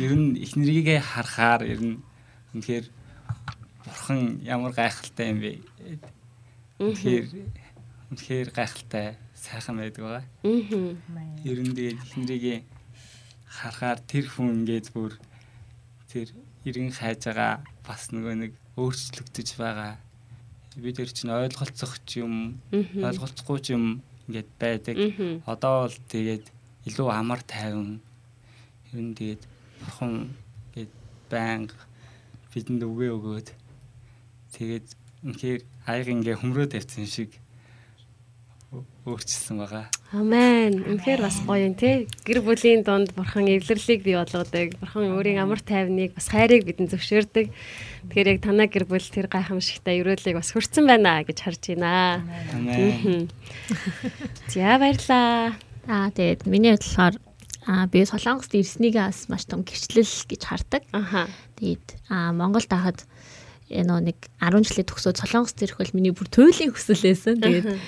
ер нь ихнэрийгээ харахаар ер нь үнэхээр бурхан ямар гайхалтай юм бэ. Тэгэхээр үнэхээр гайхалтай сайхан байдаг байгаа. Аа. Ер нь тэгээд эхнэрийг харахаар тэр хүн ингээд бүр тэр иргэн хайж байгаа бас нөгөө нэг өөрчлөгдөж байгаа. Бид тэр чинь ойлголцох ч юм, ойлголцохгүй ч юм ингээд байдаг. Одоо бол тэгээд илүү амар тайван ер нь тэгээд бурхан гээд байнга бидэнд өгөө өгөөд тэгээд үнэхээр аяг ингээ хөмрөөд тавьсан шиг өөрчилсөн байгаа. Амен. Үнэхээр бас гоё юм тий. Гэр бүлийн донд бурхан эвлэрлийг бий болгодог. Бурхан өөрийн амар тайвныг бас хайрыг бидэнд зөвшөөрдөг. Тэгэхээр яг танаа гэр бүл тэр гайхамшигтай өрөөлийг бас хүрсэн байна гэж харж байна. Амен. За баярлаа. Аа тэгээд миний хувьд болохоор аа би Солонгост ирснийгээ бас маш том гэрчлэл гэж хардаг. Аха. Тэгээд аа Монголд хахад энэ нэг 10 жилийн төгсөөд Солонгост ирэх бол миний бүр туйлын хүсэл байсан. Тэгээд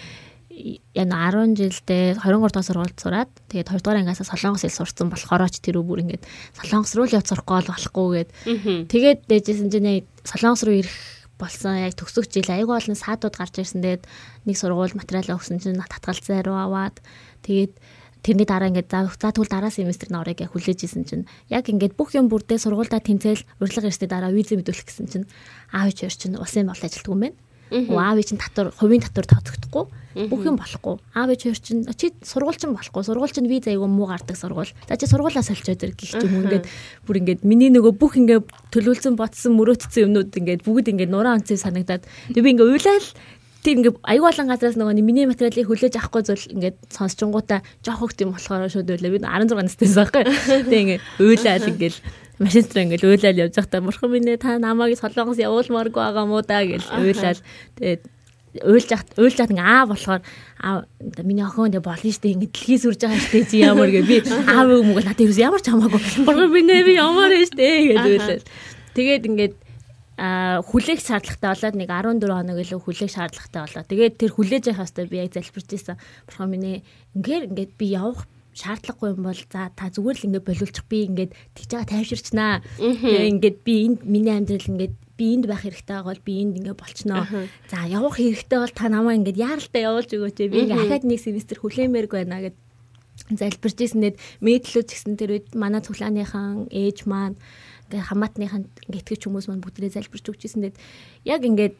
энэ 10 жилдээ 23 дахь сургуульд сураад тэгээд 2 дугаар ангиасаа Солонгос хэл сурцсан болохоор ч тэр бүр ингээд Солонгос руу л явж сурахгүй бол болохгүй гээд тэгээд дэжсэн чинь Солонгос руу ирэх болсон яг төгсөх жил аягүй олон саадууд гарч ирсэн. Тэгээд нэг сургууль материалаа өгсөн чинь татгалзай руу аваад тэгээд тэрний дараа ингээд за тэгвэл дараа семестрт орыг яг хүлээж исэн чинь. Яг ингээд бүх юм бүрдээ сургуульдаа тэнцэл урилга ирсний дараа виз мэдүүлэх гэсэн чинь аав ичээр чинь улсын бол ажилтгүй юм байна. Аав ич нь татвар хувийн татвар тооцохдохгүй бүх юм болохгүй. Аав ичээр чинь чи сургууль чинь болохгүй. Сургууль чинь виз аягүй муу гардаг сургууль. За чи сургуулаа солиочоод ир гэх юм ингээд бүр ингээд миний нөгөө бүх ингээд төлөвлөсөн ботсон мөрөөдсөн юмнууд ингээд бүгд ингээд нураа онцгой санагдаад тэг би ингээд уйлал тийм ингээ аюу олон газраас нөгөө миний материалыг хүлээж авахгүй зүйл ингээд сонсчингуудаа жоох хөгт юм болохоор шууд байлаа. Би 16 настай байхгүй. Тэгээ ингээ уйлал ингээл машин дээр ингээл уйлал явж байхдаа бурхан минь ээ, та намайг солонгос явуулмааргүй байгаа мó да гэж уйлал. Тэгээд уйлж яхад уйлж яхад ингээ аа болохоор аа миний охин дэ болно штэ ингээ дэлхий сүрж байгаа штэ чи ямар гэ би аав юм уу надад ерөөс ямар ч хамаагүй бурхан минь ээ би ямар штэ гэж уйлал. Тэгээд ингээд хүлээх шаардлагатай болоод нэг 14 хоног илүү хүлээх шаардлагатай болоо. Тэгээд тэр хүлээж явах хэвээр би яг залбирч ирсэн. Бурхан минь ээ ингээд ингээд би явах шаардлагагүй юм бол за та зүгээр л ингээд болиулчих би ингээд тэгж байгаа тайвширчнаа. Тэгээ ингээд би энд миний амьдрал ингээд би энд байх хэрэгтэй байгаа бол би энд ингээд болчихноо. За явах хэрэгтэй бол та намайг ингээд яаралтай явуулж өгөөч. Би ингээд ахаад нэг семестр хүлээмээргүй байна гэд залбирч ирсэнэд мэдлүүд гэсэн тэр үед манай цуглааныхан ээж маань ингээ хамаатныхан ингээ итгэж хүмүүс маань бүгдээ залбирч өгч ирсэн. Тэгэд яг ингээд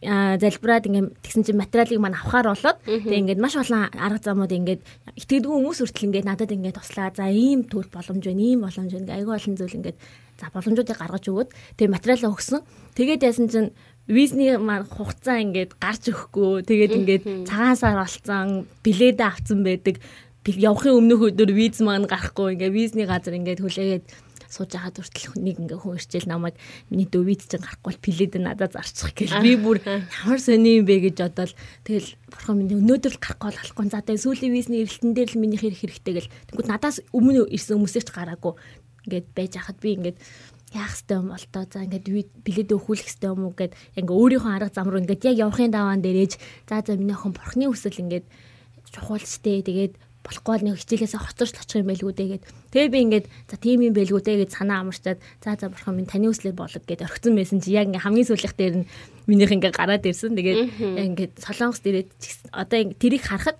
залбираад ингээ тэгсэн чинь материалыг маань авахаар болоод тэг ингээд маш олон арга замууд ингээд итгэдэггүй хүмүүс хүртэл ингээд надад ингээд туслаа. За ийм төл боломж байна, ийм боломж байна. Айгүй олон зүйл ингээд за боломжуудыг гаргаж өгөөд тэг материалаа өгсөн. Тэгээд яасан чинь визний маань хугацаа ингээд гарч өгөхгүй. Тэгээд ингээд цагаан сар болцсон, билетээ авсан байдаг. Явахын өмнөх өдөр виз маань гарахгүй. Ингээд визний газар ингээд хүлээгээд сууж байгаад хүртэл нэг ингээ хүн ирчээл намайг миний дөвид чинь гарахгүй бол плед надад зарчих гэл. Би бүр ямар сони юм бэ гэж бодоод тэгэл бурхан миний өнөөдөр л гарахгүй бол болохгүй за тэгээ сүүлийн визний эрэлтэн дээр л миний хэрэг хэрэгтэй гэл. Тэгвэл надаас өмнө ирсэн хүмүүсээс ч гараагүй. Ингээд байж хахад би ингээд яах ёстой юм бол тоо. За ингээд билет өгүүлэх ёстой юм уу гэд ингээ өөрийнхөө арга зам руу ингээд яг явахын даваан дээр ээж. За за миний охин бурхны хүсэл ингээд чухал штэ. Тэгээд болохгүй бол нэг хичээлээс хоцорч очих юм байлгүй дээ гэд. Тэгээ би ингээд за тийм юм байлгүй дээ гэж санаа амарчаад за за бурхан минь таны үслээр болог гэд орхисон байсан чи яг ингээ хамгийн сүүлийнх дээр нь минийх ингээ гараад ирсэн. Тэгээд ингээд солонгос дээрээ одоо тэрийг харахад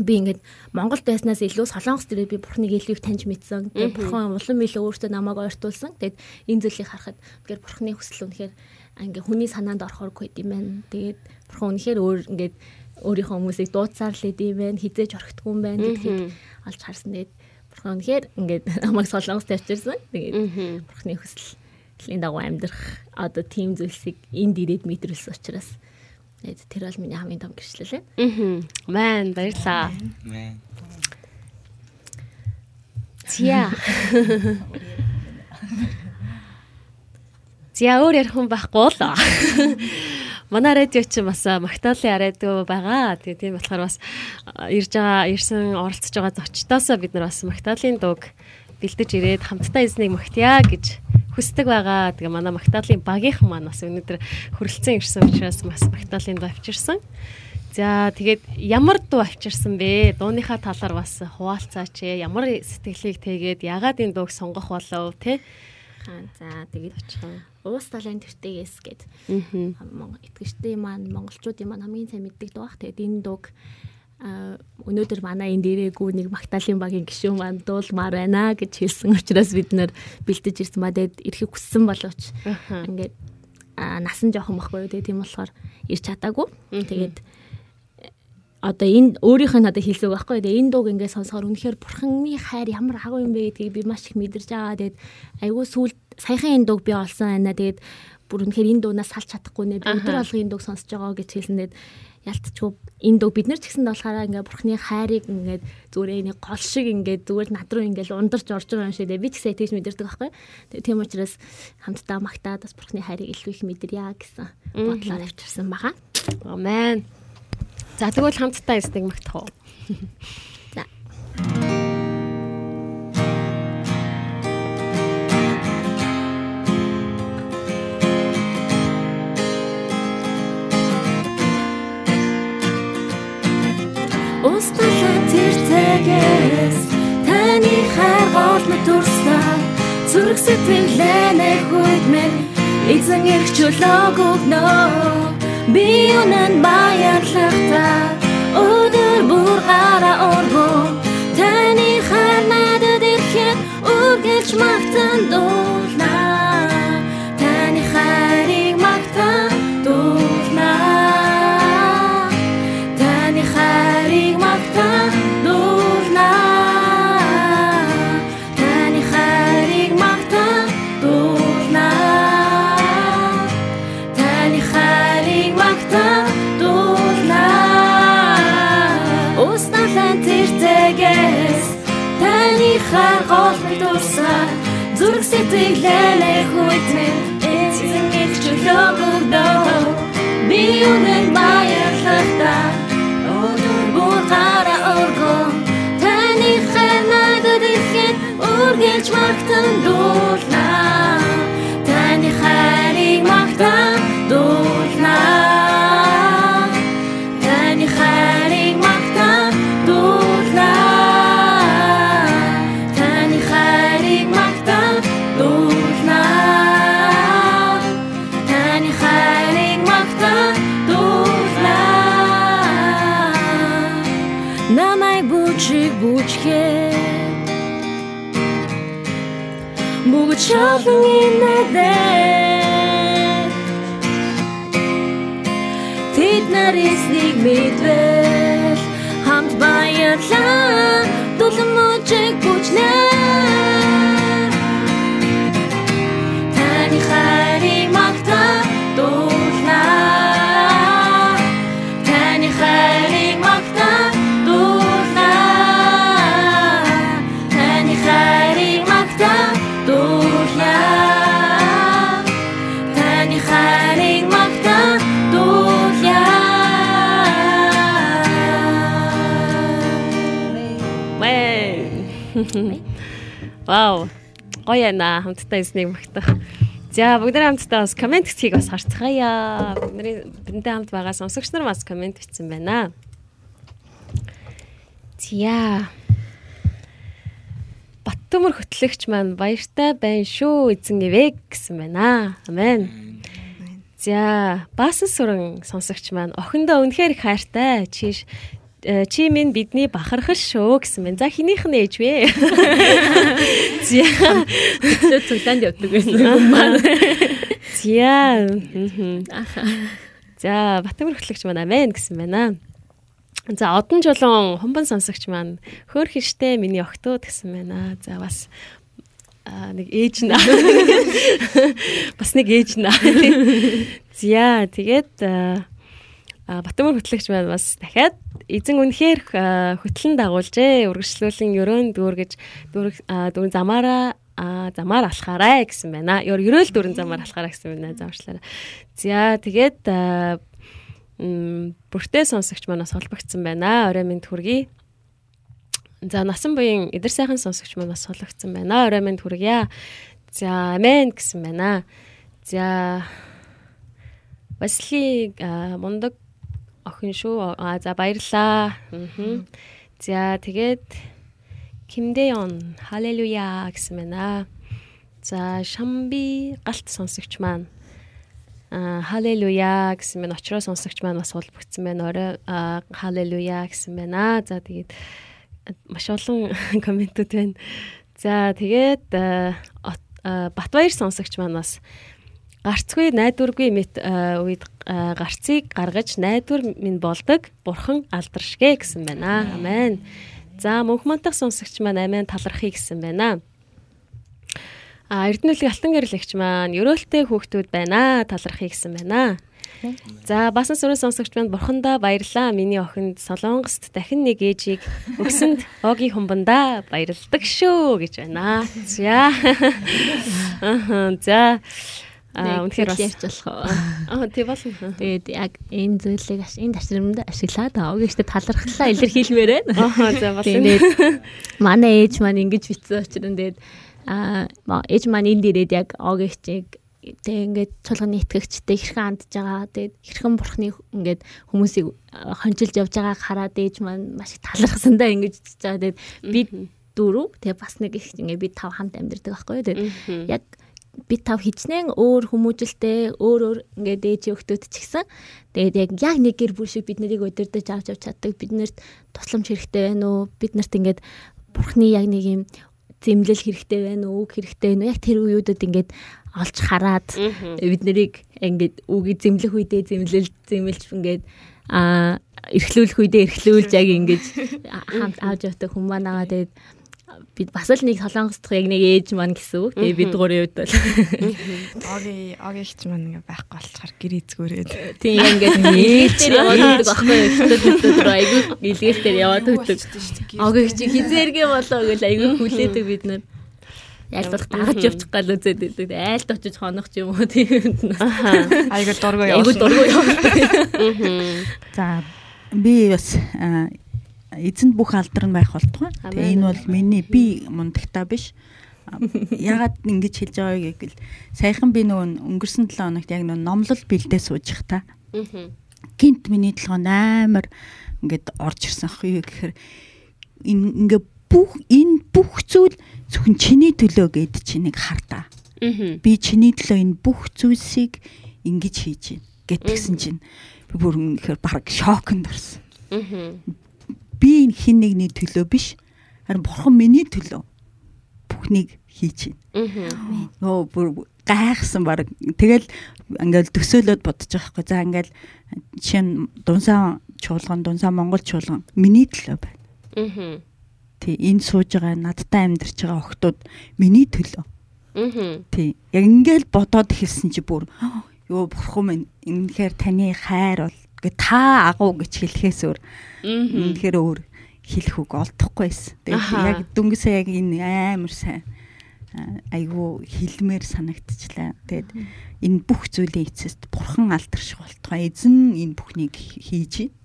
би ингээд Монголд байснаас илүү солонгос дээрээ би бурхныг илүү их таньж мэдсэн. Тэгээд бурхан улам илүү өөртөө намайг ойртуулсан. Тэгээд энэ зүйлийг харахад тэгэхээр бурхны хүсэл үнэхээр ингээ хүний санаанд орохоргүй юм байна. Тэгээд бурхан үнэхээр өөр ингээд өөрийнхөө хүмүүсийг дуудсаар л идэм байх хизээж орхитгүй юм байна гэдгийг олж харсан. Тэгээд бурхан үнэхээр ингээд *laughs* намайг солонгост тавьчихсан. Тэгээд бурханы хүслийн дагуу амьдрах одоо тийм зүйлсийг энд ирээд мэдрүүлсэн учраас тэгээд тэр бол миний хамгийн том гэрчлэл байна. Аа. Мэн баярлаа. Мэн. Зя. *laughs* Зя өөр ярих хүн байхгүй л. *laughs* Манай радио чинь бас Магдалины радио байгаа. Тэгээ тийм болохоор бас ирж байгаа, ирсэн оролцож байгаа зочдоосоо бид нар бас Магдалины дууг бэлдэж ирээд хамтдаа эзнийг магтъя гэж хүсдэг байгаа. Тэгээ манай Магдалины багийнхан маань бас өнөөдөр хүрэлцэн ирсэн учраас бас Магдалины дуу авчирсан. За тэгээд ямар дуу авчирсан бэ? Дууныхаа талаар бас хуваалцаач ээ. Ямар сэтгэлийг тэгээд ягаад энэ дууг сонгох болов те? Аа за тэгээд очихоо. Уус талын тэртээс гээд итгэжтэй маань монголчуудын маань хамгийн сайн мэддэг дугаах. Тэгээд энэ дуг а өнөөдөр манай энэ дээрээгүй нэг магтаалын багийн гишүүн маань дуулмаар байна гэж хэлсэн учраас бид нэр бэлдэж ирсэн ба тэгээд ирэхийг хүссэн боловч ингээд насан жоохон байхгүй юу тэгээд тийм болохоор ирч чадаагүй. Тэгээд одоо энэ өөрийнх нь одоо хэлсэг байхгүй тэгээд энэ дууг ингээд сонсохоор үнэхээр бурханы хайр ямар агуу юм бэ гэдгийг би маш их мэдэрч байгаа. Тэгээд айгүй сүүл саяхан энэ дууг би олсон байна. Тэгээд бүр үнэхээр энэ дуугнаас салж чадахгүй нэ би өдөр алга энэ дууг сонсож байгаа гэж хэлсэн. Тэгээд ялтчгүй энэ дуу бид нар ч гэсэн болохоор ингээд бурхны хайрыг ингээд зүгээр нэг гол шиг ингээд зүгээр над руу ингээд ундарч орж байгаа юм шиг дээ би ч гэсэн тэгж мэдэрдэг байхгүй. Тэгээ тийм учраас хамтдаа магтаад бас бурхны хайрыг илүү их мэдэрье гэсэн бодлоор авчирсан байгаа. Амен. За тэгвэл хамтдаа эсдэг магтах уу? За. Устгалаа тэр цагаас таны хайр голно төрсөн зүрх сэтгэлээ нөхөд минь эзэн эрх чөлөөг өгнө би үнэн баярлахтаа. Өдөр бүр гараа өргөө таны хайр надад ирэхэд үргэлж магтан дуулнаа Зүрх сэтгэлээ хүйтмэн Эзэн их чөлөөг өгдөө Би үнэн баярлахтаа Өнөр бүр гараа өргөн Таны хайр надад ирэхэд үргэлж магтан дуулнаа Бүгд шалан инэдэ Тэд нарисник мэдвэл Вау. Гоё яна хамтдаа эснийг магтах. За бүгд хамтдаа бас комент хийхийг бас харцгаая. Бидний бидэнтэй хамт байгаа сонсогч нар бас комент бичсэн байна. Зя. Баттөмөр хөтлөгч маань баяртай байна шүү эзэн ивэ гэсэн байна. Амен. За, баасан сүрэн сонсогч маань охиндоо үнэхээр их хайртай. Чи э, чи минь бидний бахархал шүү гэсэн байна. За хинийх нь ээж вэ? *laughs* За. Өглөө цуглаанд явдаг байсан юм. *laughs* За. мгм. За, Батмөр хөтлөгч маань амен гэсэн байна. За, одон жолон хумбан сонсогч маань хөөр хэрштэй миний огтуд гэсэн байна. За, бас аа нэг ээж наа. *laughs* Бас нэг ээж наа. За, тэгээд аа Батмөр хөтлөгч маань бас дахиад эзэн үнэхээр хөтлөн дагуулжээ. Үргэлжлүүлэн ерөөн дүүргэж дүүрэг дүүрэн замаараа а замаар алхаарай гэсэн байна. Ерөөл дөрөн замаар алхаарай гэсэн байна. Заавчлаарай. За тэгээд бүртээ сонсогч манаас холбогдсон байна. Орой минь хүргэе. За насан буян эдэр сайхан сонсогч манаас холбогдсон байна. Орой минь хүргье. За амен гэсэн байна. За Васли аа, мундаг охин шүү. А за баярлаа. Мгм. За тэгээд Кимдэон халелуя гэсэн байна. За Шамби галт сонсогч маань а халелуя гэсэн мэн очроо сонсогч маань бас холбогдсон байна. Орой а, халелуя гэсэн байна. За тэгээд маш олон *laughs* комментүүд байна. За тэгээд от- а, Батбаяр сонсогч маань бас гарцгүй найдваргүй мэт а, үед гарцыг гаргаж найдвар минь болдог. Бурхан алдаршгэ гэсэн байна. Амен. За мөнх мантах сонсогч маань амин талархыг гэсэн байна. А Эрдэнэлэг алтан гэрэлэгч маань өрөөлтэй хүүхдүүд байна. Талархыг гэсэн байна. За басан сүрэн сонсогч маань бурхандаа баярлаа. Миний охинд Солонгост дахин нэг ээжийг өгсөнд Оги хумбандаа баярлдаг шүү гэж байна. За. *laughs* За. Үнэхээр бас ярьж болох *laughs* уу? Аа тий болно. Тэгээд яг энэ зүйлийг энэ ташрамд ашиглаад аваагчтай талархлаа илэрхийлмээр байна. Аа за болно. Тэгээд манай ээж маань ингэж битсэн учраас тэгээд аа ээж маань энд ирээд яг огэгчийг тэг ингээд чуулганы итгэгчтэй хэрхэн андж байгаа. Тэгээд хэрхэн бурхны ингээд хүмүүсийг хончилж явж байгааг хараад ээж маань маш их талархсан да ингэж чиж байгаа. Тэгээд би дөрөв тэгээ бас нэг их ингээд би тав хамт амьдэрдэг байхгүй. Тэгээд яг би тав хичнээн өөр хүмүүжилтэй өөр өөр ингээд ээж өгтөд ч гэсэн тэгээд яг яг нэг гэр бүл шиг бид нарыг өдөрдөж авч явж чаддаг биднэрт тусламж хэрэгтэй байна уу? Бид нарт ингээд бурхны яг нэг юм зэмлэл хэрэгтэй байна уу? Үг хэрэгтэй байна уу? Яг тэр үеүүдэд ингээд олж хараад бид нарыг ингээд үгийг зэмлэх үедээ зэмлэл зэмлж ингээд а эрхлүүлэх үедээ эрхлүүлж яг ингээд *laughs* хамт авч явдаг хүмүүс байгаа тэгээд бид бас л нэг солонгос дахь яг нэг ээж маань гэсэн үг. Тэгээ бид гурийн хувьд бол Оги огигч маань ингээ байхгүй болчихоор гэр эзгүүрээд. тийм ингээд нээлтээр яваад байдаг байхгүй юу? Хөтөд хөтөд айгүй нээлтээр яваад байдаг. Огийг чи хизээргээ болоо гэж айгүй хүлээдэг бид нар. Яг л дагаж явчих гал үзээд байдаг. Айлд очиж хонох ч юм уу тийм юм. Айгуу дургу Айгүй явуулсан. дургу яваад. За би бас а, эзэнд бүх алдар нь байх болтугай. Тэгээ энэ бол миний би мундагтаа биш. Ягаад ингэж хэлж байгааг гэвэл саяхан би нөгөө өнгөрсөн 7 хоногт яг нөгөө номлол бэлдээ сууж их та. Гинт миний толгойн амар ингээд орж ирсэн юу гэхээр ингээ бүх энэ бүх зүйл зөвхөн чиний төлөө гэд чи нэг хартаа. Би чиний төлөө энэ бүх зүйлсийг ингэж хийж байна гэтгсэн чинь би бүр үнэхээр баг шоконд орсон. Би энэ хин нэгний төлөө биш харин бурхан миний төлөө бүхнийг хийж байна. Нөө бүр гайхсан баг. Тэгэл ингээл төсөөлөд бодож байгаа хгүй. За ингээл чинь дунсаа чуулган, дунсаа Монгол чуулган миний төлөө байна. Тий, энэ сууж байгаа надтай амьдарч байгаа охтууд миний төлөө. Тий. Яг ингээл бодоод хэлсэн чи бүр ёо бурхан минь үнэхээр таны хайр бол гэ та агуу гэж хэлэхээс өөр үнэхээр өөр хэлэх үг олдохгүй байсан. Тэгээд яг дүнгэсээ яг энэ амар сайн а, айгу хилмээр санагдчихлаа. Тэгээд энэ бүх зүйлийн эцэст бурхан алдарших болтгоо эзэн энэ бүхнийг хийж байна.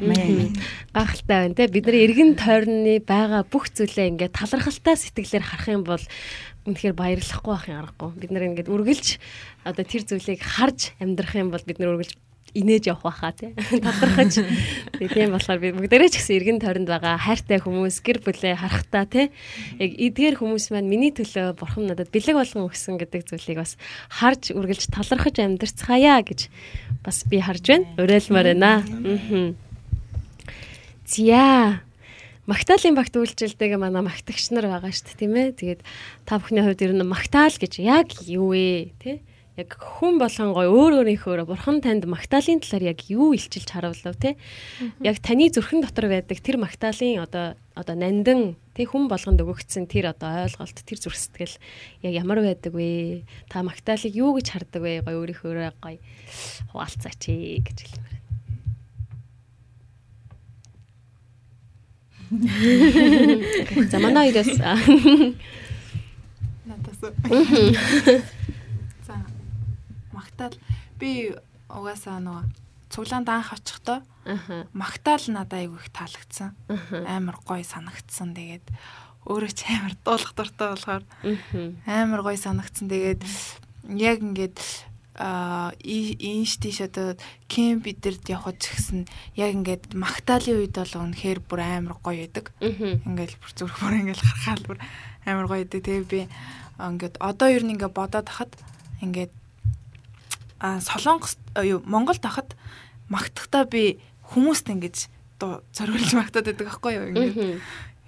Амен. Гахалтай байна те. Бид нар эргэн тойрны байгаа бүх зүйлээ ингээд талархалтай сэтгэлээр харах юм бол үнэхээр баярлахгүй байх юм аргагүй. Бид нар ингээд үргэлж одоо тэр зүйлийг харж амьдрах юм бол бид нар үргэлж инээж явах байхаа тий. Тэгээ тийм болохоор би бүгдээрээ ч гэсэн эргэн тойронд байгаа хайртай хүмүүс гэр бүлээ харахтаа тий. Яг эдгээр хүмүүс маань миний төлөө бурхан надад бэлэг болгон өгсөн гэдэг зүйлийг бас харж үргэлж талархаж амьдрцгаая гэж бас би харж байна. Уриалмаар байна. Аа. Зя. Магтаалын багт үйлчлдэг манай магтагч нар байгаа шүү дээ, тийм ээ. Тэгээд та бүхний хувьд ер нь магтаал гэж яг юу вэ, тий? Яг хүн болгон гой өөр өөрийнхөө бурхан танд магтаалын талаар яг юу илчилж харуулв, тий? Яг таны зүрхэн дотор байдаг тэр магтаалын одоо одоо нандин тий хүн болгонд өгөгдсөн тэр одоо ойлголт, тэр зүрх сэтгэл яг ямар байдаг вэ? Та магтаалыг юу гэж хардаг вэ? Гой өөрийнхөө гой хуваалцаач гэж хэлмээр. За манай хоёроос аа, Надаас. *laughs* Магтаал би угаасаа нөгөө цуглаанд анх очихдоо магтаал надад айгүй их таалагдсан. Амар гоё санагдсан. Тэгээд өөрөө ч амар дуулах дуртай болохоор амар гоё санагдсан. Тэгээд яг ингээд а инш тийш одоо кемп бидэрд явхад ч гэсэн яг ингээд магтаалын үед бол үнэхээр бүр амар гоё байдаг. Ингээл бүр зүрх бүр ингээл харахаал бүр амар гоё байдаг. Тэгээ би ингээд одоо ер нь ингээд бодоод хахад ингээд Солонгос а, юу Монголд хахад магтахдаа би хүмүүст ингэж зориулж магтаад байдаг аахгүй юу ингээд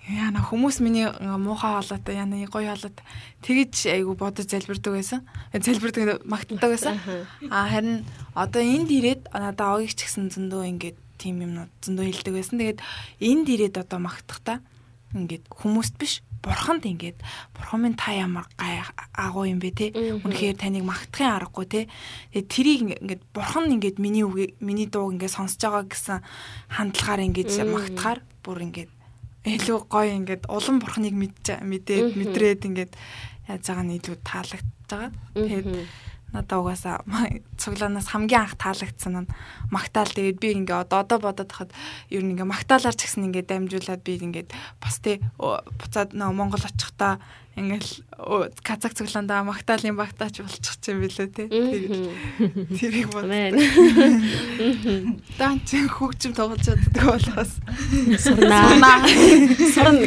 яна хүмүүс миний муухай болоод яна гоё болоод тэгэж айгу бодож залбирдаг байсан. Залбирдаг магтдаг байсан. А харин одоо энд ирээд надаа огийг ч гэсэн зөндөө ингээд тийм юмнууд зөндөө хэлдэг байсан. Тэгээд энд ирээд одоо магтахдаа ингээд хүмүүст биш бурханд ингээд бурхан минь та ямар гай агуу юм бэ те? Үнэхээр таныг магтахын аргагүй те? Тэрийг ингээд бурхан ингээд миний үг миний дууг ингээд сонсож байгаа гэсэн хандлагаар ингээд магтахаар бүр ингээд илүү гоё ингээд улам бурхныг мэдж мэдээд мэдрээд ингээд яаж байгаа нь илүү таалагдж байгаа. Тэгээд надаа угаасаа цуглаанаас хамгийн анх таалагдсан нь магтаал тэгээд би ингээ одоо одоо бодоод хахад ер нь ингээ магтаалаар ч гэсэн ингээ дамжуулаад би ингээ бас тэ буцаад нөө Монгол очихдаа ингээл казак цуглаандаа магтаалын багтаач болчих чинь билээ те тэрийг бодсон. *laughs* Дан чи хөгжим тоглож чаддаг болохоос сурнаа. Сурна.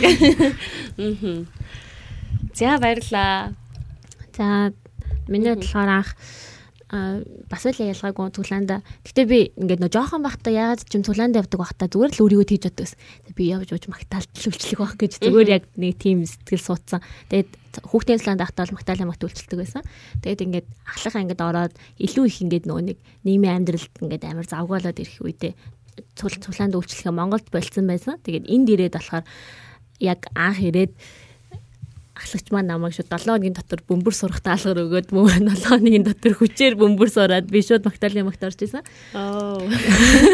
*laughs* *laughs* За баярлаа. За миний болохоор анх бас л ялгаагүй цуглаанда. Гэтэ би ингээд нөө жоохон бахта яагаад ч юм цуглаанд явдаг бахта зүгээр л өөрийгөө тийж боддог. Би явж ууж магтаалт үйлчлэх байх гэж зүгээр яг нэг тийм сэтгэл суудсан. Тэгээд хүүхдийн цуглаанд ахтаа бол магтаалын магт үйлчлдэг байсан. Тэгээд ингээд ахлахаа ингээд ороод илүү их ингээд нөгөө нэг нийгмийн амьдралд ингээд амар завгаалаад ирэх үедээ цуглаанд үйлчлэхээ Монголд болцсон байсан. Тэгээд энд ирээд болохоор яг анх ирээд ахлагч маань намайг шууд 7 хоногийн дотор бөмбөр сурах даалгавар өгөөд мөн 7 хоногийн дотор хүчээр бөмбөр сураад би шууд магтаалын магт орж исэн. Оо.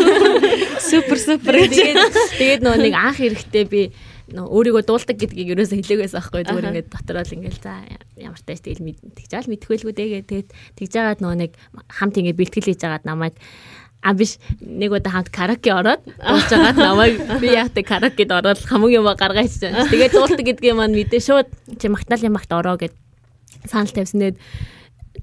*laughs* Супер супер. Тэгээд тэгээд нөгөө нэг анх эрэхтэй би нөө өөрийгөө дуулдаг гэдгийг ерөөсөө хэлээгээс аахгүй зүгээр ингээд дотороо л ингээд за ямар тааш тэгэл тэгжаал мэдхвэлгүй дэгээ тэгээд тэгж жагаад нөгөө нэг хамт ингээд бэлтгэл хийж жагаад намайг А биш нэг удаа хамт караоке ороод уулж байгаад намайг би яахтай караокед ороод хамгийн юм гаргаач. Тэгээд дуулдаг гэдгийг маань мэдээ шууд чи магтаалын магт ороо гэд санал тавьсан. Тэгээд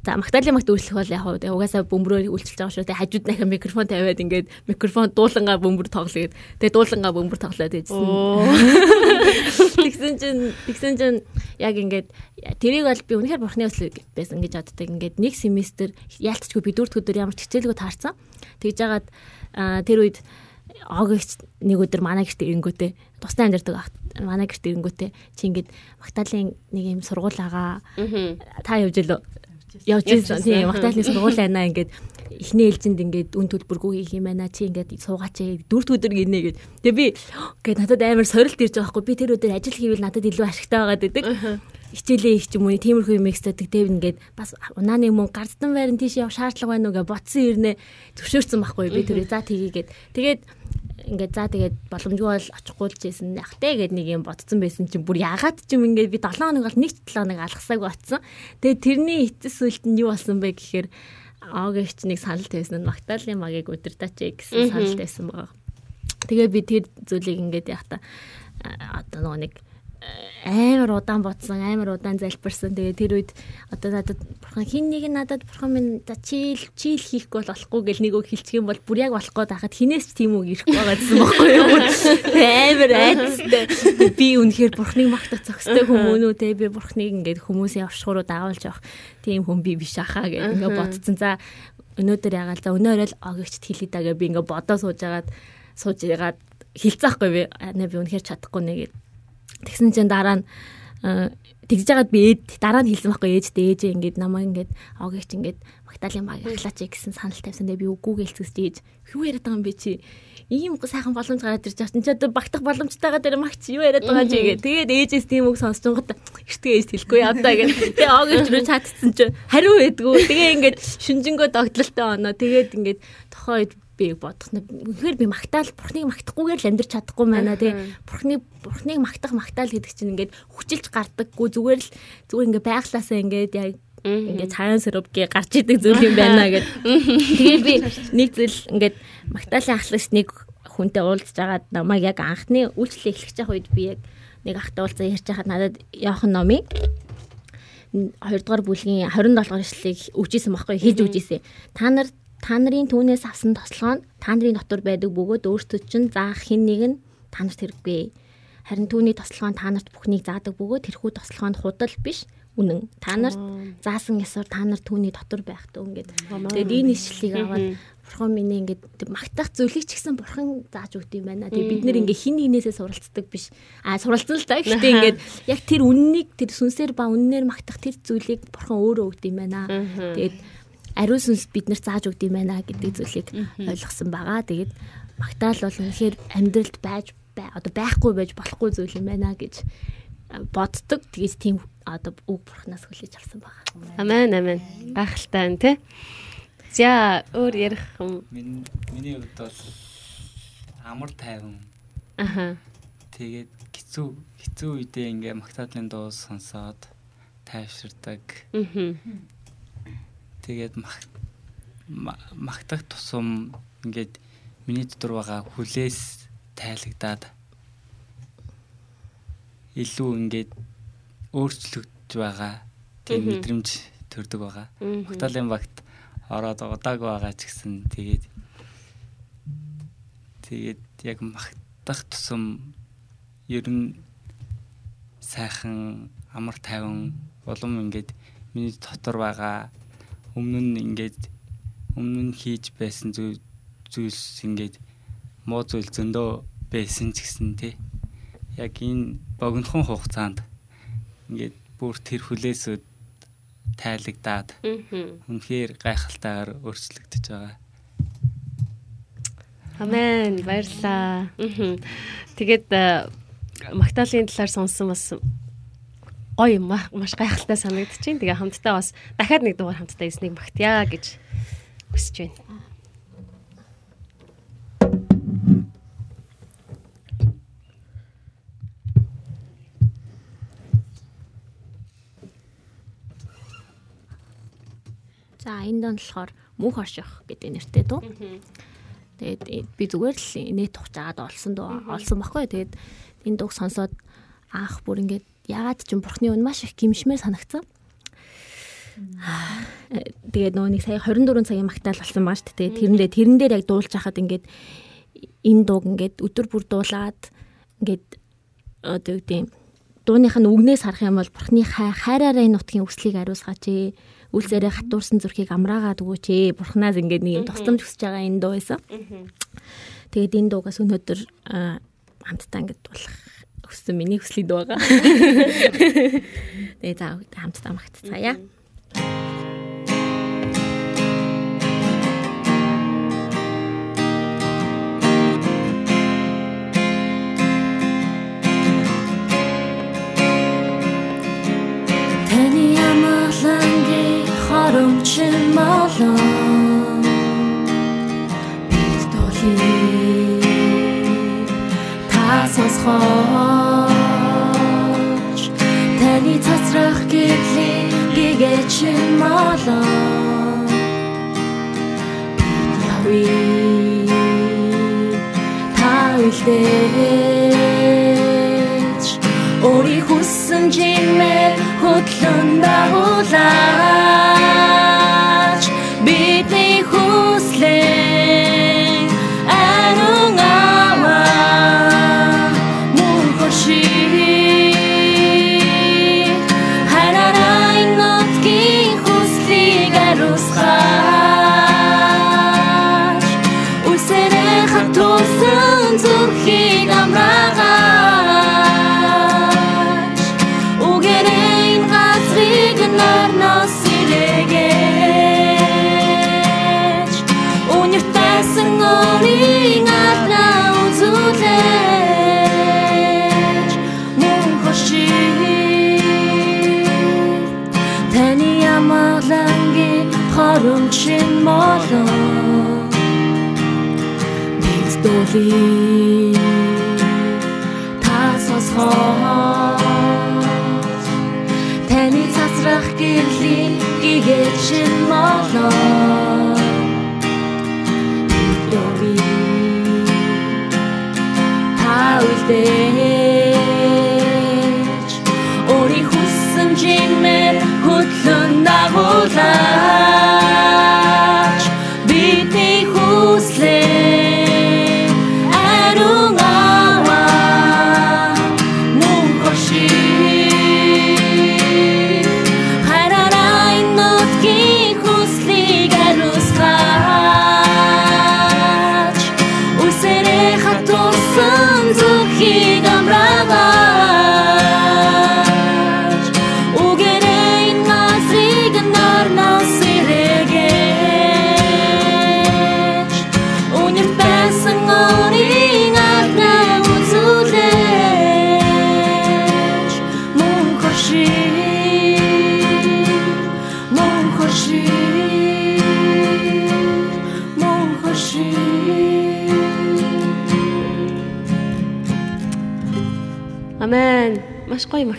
За магтаалын магт үйлчлэх бол яг уу угаасаа бөмбөрөөр үйлчлж байгаа шүү. Тэгээ хажууд дахин микрофон тавиад ингээд микрофон дуулангаа бөмбөр тоглоё. Тэгээ дуулангаа бөмбөр тоглоод байжсэн. *laughs* Тэгсэн чинь тэгсэн чинь яг ингээд тэрийг бол би үнэхээр бурхны өсөл байсан гэж боддог. Ингээд нэг семестр яалтчгүй би дөрөвд өдөр ямар ч хичээлгүй таарсан. Тэгж жагаад тэр үед огч нэг өдөр манай гэрт ирэнгүүтээ тустай амьдардаг ах манай гэрт ирэнгүүтээ чи ингээд магтаалын нэг юм сургууль агаа та явж илүү явж ирсэн. Тийм магтаалны сургууль байна ингээд эхний ээлжинд ингээд үн төлбөргүй хийх юм байна. Чи ингээд суугаач дөрөвд өдөр гинэ гэд. Тэгээ би *gasps* ингээд надад амар сорилт ирж байгаа хгүй. Би тэр өдөр ажил хийвэл надад илүү ашигтай байгаад байдаг. Хичээлээ их ч юм уу тиймэрхүү юм экстадаг. Тэв ингээд бас унааны мөн гардсан байран тийш явах шаардлага байна уу гэж бодсон ирнэ. Зөвшөөрсөн байхгүй би тэр за тгийгээд. Тэгээд ингээд за тэгээд боломжгүй бол очихгүй л жийсэн яг тэ гэд нэг юм бодсон байсан чинь бүр яагаад ч юм ингээд би 7 хоног бол нэг 7 хоног алгасаагүй оцсон. Тэгээд тэрний эцэс үлд нь юу болсон бэ гэхээр аагч нэг санал тавьсан нь Магдалины магийг өдөртаач гэсэн санал тавьсан байгаа. Тэгээ би тэр зүйлийг ингээд яг та одоо нөгөө нэг амар удаан бодсон, амар удаан залбирсан. Тэгээ тэр үед одоо надад бурхан хин нэг нь надад бурхан минь чийл чийл хийхгүй бол болохгүй гэл нэг үг хэлчих юм бол бүр яг болох гээд байхад хинээс ч тийм үг ирэхгүй байгаа гэсэн байхгүй юу? Амар айцтай. Би үнэхээр бурханыг магтах зохистой хүмүүнүү те би бурханыг ингээд хүмүүсийн авшгуруу даавалж явах тийм хүн би биш ахаа гэх ингээд бодсон. За өнөөдөр ягаал за өнөөрөө л огөгчд хэлээ дагаа би ингээд бодоо сууж агаад сууж ягаад хилцаахгүй би нэ би үнэхээр чадахгүй нэ гэд Тэгсэн чинь дараа нь тэгж жагаад би ээд дараа нь хэлсэн байхгүй ээжтэй ээжээ ингээд намайг ингээд огийч ингээд Магдалины баг ахлаач гэсэн санал тавьсан. Тэгээ би үгүй гэлцэж ээж юу яриад байгаа юм бэ чи? Ийм сайхан боломж гараад ирж байгаа чинь чи одоо багтах боломжтойгоо дээр магч юу яриад байгаа чи гээ. Тэгээд ээжээс тийм үг сонсч гот эртгээ ээж хэлэхгүй явдаа гэх. Тэгээ огийч рүү чатцсан чи хариу байдгүй. Тэгээ ингээд шүнжэнгөө догтлолтой оноо. Тэгээд ингээд тохоо би бодох нь үнэхээр би магтаал бурхныг магтахгүйгээр л амьдрч чадахгүй байна тий. Бурхныг бурхныг магтах магтаал гэдэг чинь ингээд хүчилж гардаггүй зүгээр л зүгээр ингээд байглаасаа ингээд яг ингээд цаан сөрөвгээ гарч идэг зүйл юм байна гэд. Тэгээ би нэг зүйл ингээд магтаалын ахлагч нэг хүнтэй уулзж агаад намайг яг анхны үйлчлэл эхлэх цаг үед би яг нэг ахтай уулзаа ярьж хахад надад явах номыг 2 дугаар бүлгийн 27 дугаар эшлэлийг өгчээсэн байхгүй хийж өгчээсэн. Та нар та нарын түүнээс авсан тослогоо нь та нарын дотор байдаг бөгөөд өөртөө чинь заах хэн нэг нь та нарт хэрэггүй. Харин түүний тослогоо нь та нарт бүхнийг заадаг бөгөөд тэрхүү тослогоо нь худал биш үнэн. Та нарт заасан ёсоор та нар түүний дотор байх төө ингээд. Тэгээд энэ ишлийг аваад бурхан миний ингээд магтах зүйлийг ч гэсэн бурхан зааж өгд юм байна. Тэгээд бид нэр ингээд хин нэгнээсээ суралцдаг биш. Аа суралцсан л та. *laughs* Гэхдээ ингээд яг тэр үннийг тэр сүнсээр ба үннээр магтах тэр зүйлийг бурхан өөрөө өгд юм байна. Тэгээд ариун сүнс биднэрт зааж өгд юм байна гэдэг зүйлийг ойлгосон байгаа. Тэгээд магтаал бол үнэхээр амьдралд байж одоо байхгүй байж болохгүй зүйл юм байна гэж боддог. Тэгээс тийм одоо үг бурхнаас хүлээж авсан байгаа. Амен амен. Гайхалтай байна те. За өөр ярих юм. Миний хувьд бол амар тайван. Аха. Тэгээд хэцүү хэцүү үедээ ингээ магтаадлын дуу сонсоод тайвширдаг. Мгм. Тэгээд магтах тусам ингээд миний дотор байгаа хүлээс тайлагдаад илүү ингээд өөрчлөгдөж байгаа тийм мэдрэмж төрдөг байгаа. Магтаалын багт ороод удааг байгаа ч гэсэн тэгээд тэгээд яг магтах тусам ер нь сайхан амар тайван улам ингээд миний дотор байгаа өмнө нь ингээд өмнө нь хийж байсан зүйл зүйлс ингээд муу зүйл зөндөө байсан ч гэсэн тий яг энэ богинохон хугацаанд ингээд бүр тэр хүлээсүүд тайлагдаад үнэхээр гайхалтайгаар өөрчлөгдөж байгаа. Амен. Баярлаа. Тэгээд магтаалын талаар сонсон бас гоё ма- маш гайхалтай санагдчихээн. Тэгээ хамтдаа бас дахиад нэг дугаар хамтдаа эснийг магтъя гэж хүсэж байна. За энэ дан болохоор мөнх орших гэдэг нэртэй дуу. Тэгээд би зүгээр л инээ тухж агаад олсон дуу олсон баггүй. Тэгээд энэ дууг сонсоод аах бүр ингээд ягаад ч юм бурхны өн маш их гимшмээр санагцсан. Тэгээд нөгөө нэг сая 24 цагийн магтаал болсон байгаа шүү дээ. Тэрэндээ тэрэн дээр яг дуулж хахад ингээд энэ дууг ингээд өдөр бүр дуулаад ингээд одоо юу гэдэг дууных нь үгнээс харах юм бол бурхны хай хайраараа энэ нутгийн өслийг ариусгаач ээ үлсээрээ хатуурсан зүрхийг амраагаад өгөөч ээ бурхнаас ингээд нэг тусламж хүсэж байгаа энэ дуу байсан. Тэгээд энэ дуугаас өнөөдөр аа, хамтдаа ингээд дуулах өссөн миний хүслийг дуу байгаа. *laughs* Тэгээ за хамтдаа магтцгаая. Таны амгалангийн хоромчин бид дуулыг та сонсгооч таны цацрах гэхлийн гэгэчин молон бид явъя та үлдээж өөрийн хүссэн жимээр хөтлөн дагуулаач дуулыг та сонсгооч таны цацрах гэрлийн гэгэчин молон бид дуулыг та үлдээж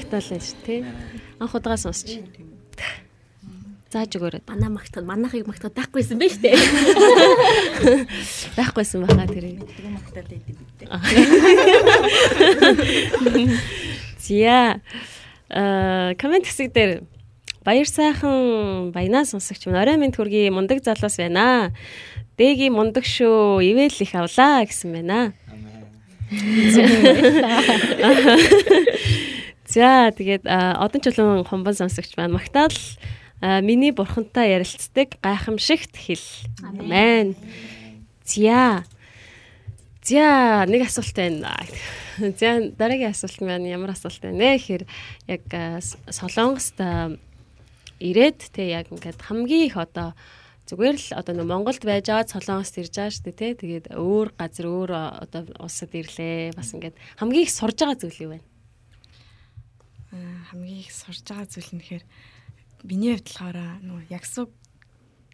магтаалаа шүү, тий. Анх удаа сонсч. Зааж өгөөрэй. Манай магтал манайхыг магтал байхгүйсэн байж тээ. *laughs* Байхгүйсэн баха тэрийг. Тэгэн магтаад байдаг бид. *laughs* Зя. Аа, комент хэсэг дээр баяр сайхан баянаа сонсогч минь орой минь төргий мундаг залуус байна. Дэги мундаг шүү. Ивэл их авлаа гэсэн байна. Амен. *laughs* За тэгээд одон чулуун хомбон сонсогч байна. Магтаал миний бурхантай ярилцдаг гайхамшигт хэл. Амен. За. За нэг асуулт байна. За дараагийн асуулт маань ямар асуулт байна вэ гэхээр яг Солонгост ирээд те яг ингээд хамгийн их одоо зүгээр л одоо нэг Монголд байж аваад Солонгост ирж байгаа шүү дээ те тэгээд өөр газар өөр одоо улсад ирлээ бас ингээд хамгийн их сурж байгаа зүйл юу вэ? Хамгийн их сурж байгаа зүйл нь тэгэхээр миний хувьд болохоор нөгөө ягсуу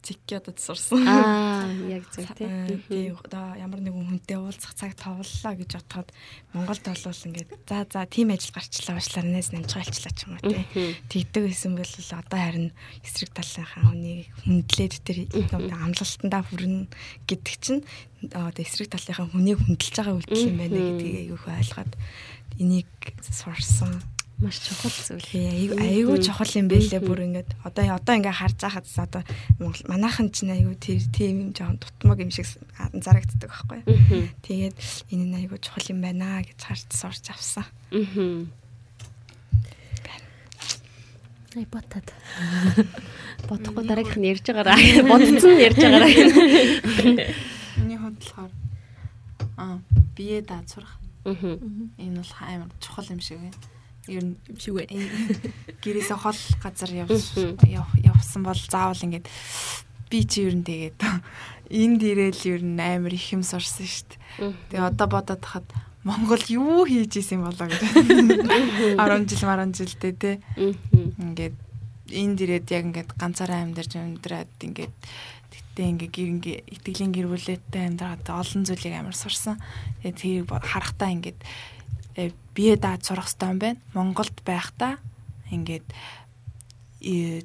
циккиодод сурсан. Аа яг зөв Аа, тий. тий одоо ямар нэгэн хүнтэй уулзах цаг товллоо гэж бодоход Монголд болвол ингээд за за тийм ажил гарчлаа уушлаа нээс намжгаалчлаа ч юм уу тий. Тэгдэг байсан бол одоо харин эсрэг талынхаа хүнийг хүндлээд тэр амлалтандаа хүрнэ гэдэг чинь одоо эсрэг талынхаа хүнийг хүндэлж байгаа үйлдэл юм байна гэдгийг айгүйх ойлгоод энийг сурсан. Маш чухал зүйл. Айгу чухал юм байлээ бүр ингээд одоо одоо ингээ харж байхад одоо манайхан ч айгу тэр тийм жоохон тутмаг юм шиг анзаарагддаг байхгүй. Тэгээд энэ нь айгу чухал юм байна гэж харж сурч авсан. Ай ботад. *laughs* Бодохгүй дараагийнх нь ярьж байгаараа. *laughs* Бодсон нь ярьж байгаараа. Миний хувьд болохоор аа бие даад сурах. Энэ бол амар чухал юм шиг байна. Ер нь Шиг бай. гэрээсээ хол газар явс яв- явсан бол заавал ингээд би чи ер нь тэгээд энд ирээл ер нь амар их юм сурсан дээ. Тэгээ одоо бодоод хахад Монгол юу хийж исэн болоо гэж. 10 жил 10 жилдээ те. Ингээд энд ирээд яг ингээд ганцаараа амьдарч амьдраад ингээд тэгтээ ингээ гэр ингээ итгэлийн гэр бүлээтэй амьдраад олон зүйлийг амар сурсан. Тэгээд тэрийг харахтаа ингээд бие даад сурах хэрэгтэй юм байна. Монголд байхдаа ингээд э,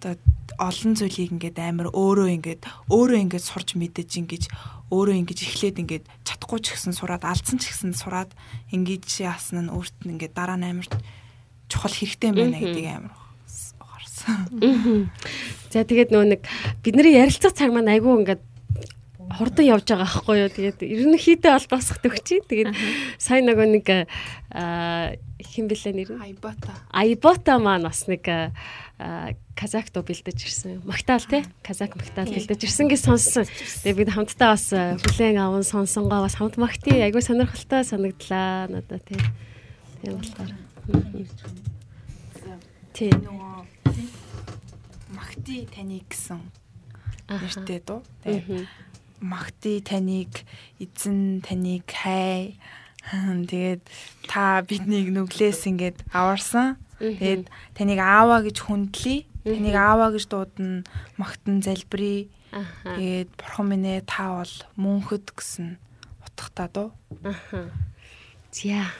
одоо олон зүйлийг ингээд амар өөрөө ингээд өөрөө ингээд сурж мэдэж ингэж өөрөө ингэж эхлээд ингээд чадахгүй ч гэсэн сураад алдсан ч гэсэн сураад ингэж яасан нь өөрт нь ингээд дараа нь амар чухал хэрэгтэй юм байна гэдгийг амар харсан. *laughs* За тэгээд нөө нэг бидний ярилцах цаг маань айгүй ингээд хурдан явж байгаа байхгүй юу. Тэгээд ерөнхийдөө бол босох төгчий. Тэгээд сайн нөгөө нэг аа хэн блэ нэр нь? Айбата. Айбота маань бас нэг аа, казакт бэлдэж ирсэн. Магтаал те? Казак магтаал бэлдэж ирсэн гэж сонссон. Тэгээ бид хамтдаа бас аа, хүлээн аван сонсонгоо бас хамт магтий. Айгүй сонирхолтой санагдлаа надад те. Тийм болохоор. Нөгөө магти таныг гэсэн нэртэй дуу. Тэгээд магти таныг эзэн таныг хай. Тэгээд та биднийг нүглээс ингээд аварсан. Тэгээд таныг ааваа гэж хүндлэе. Таныг ааваа гэж дуудана. Магтан залбирая. Тэгээд бурхан минь ээ та бол мөнхөд гэсэн утгатай дуу. Аха. За.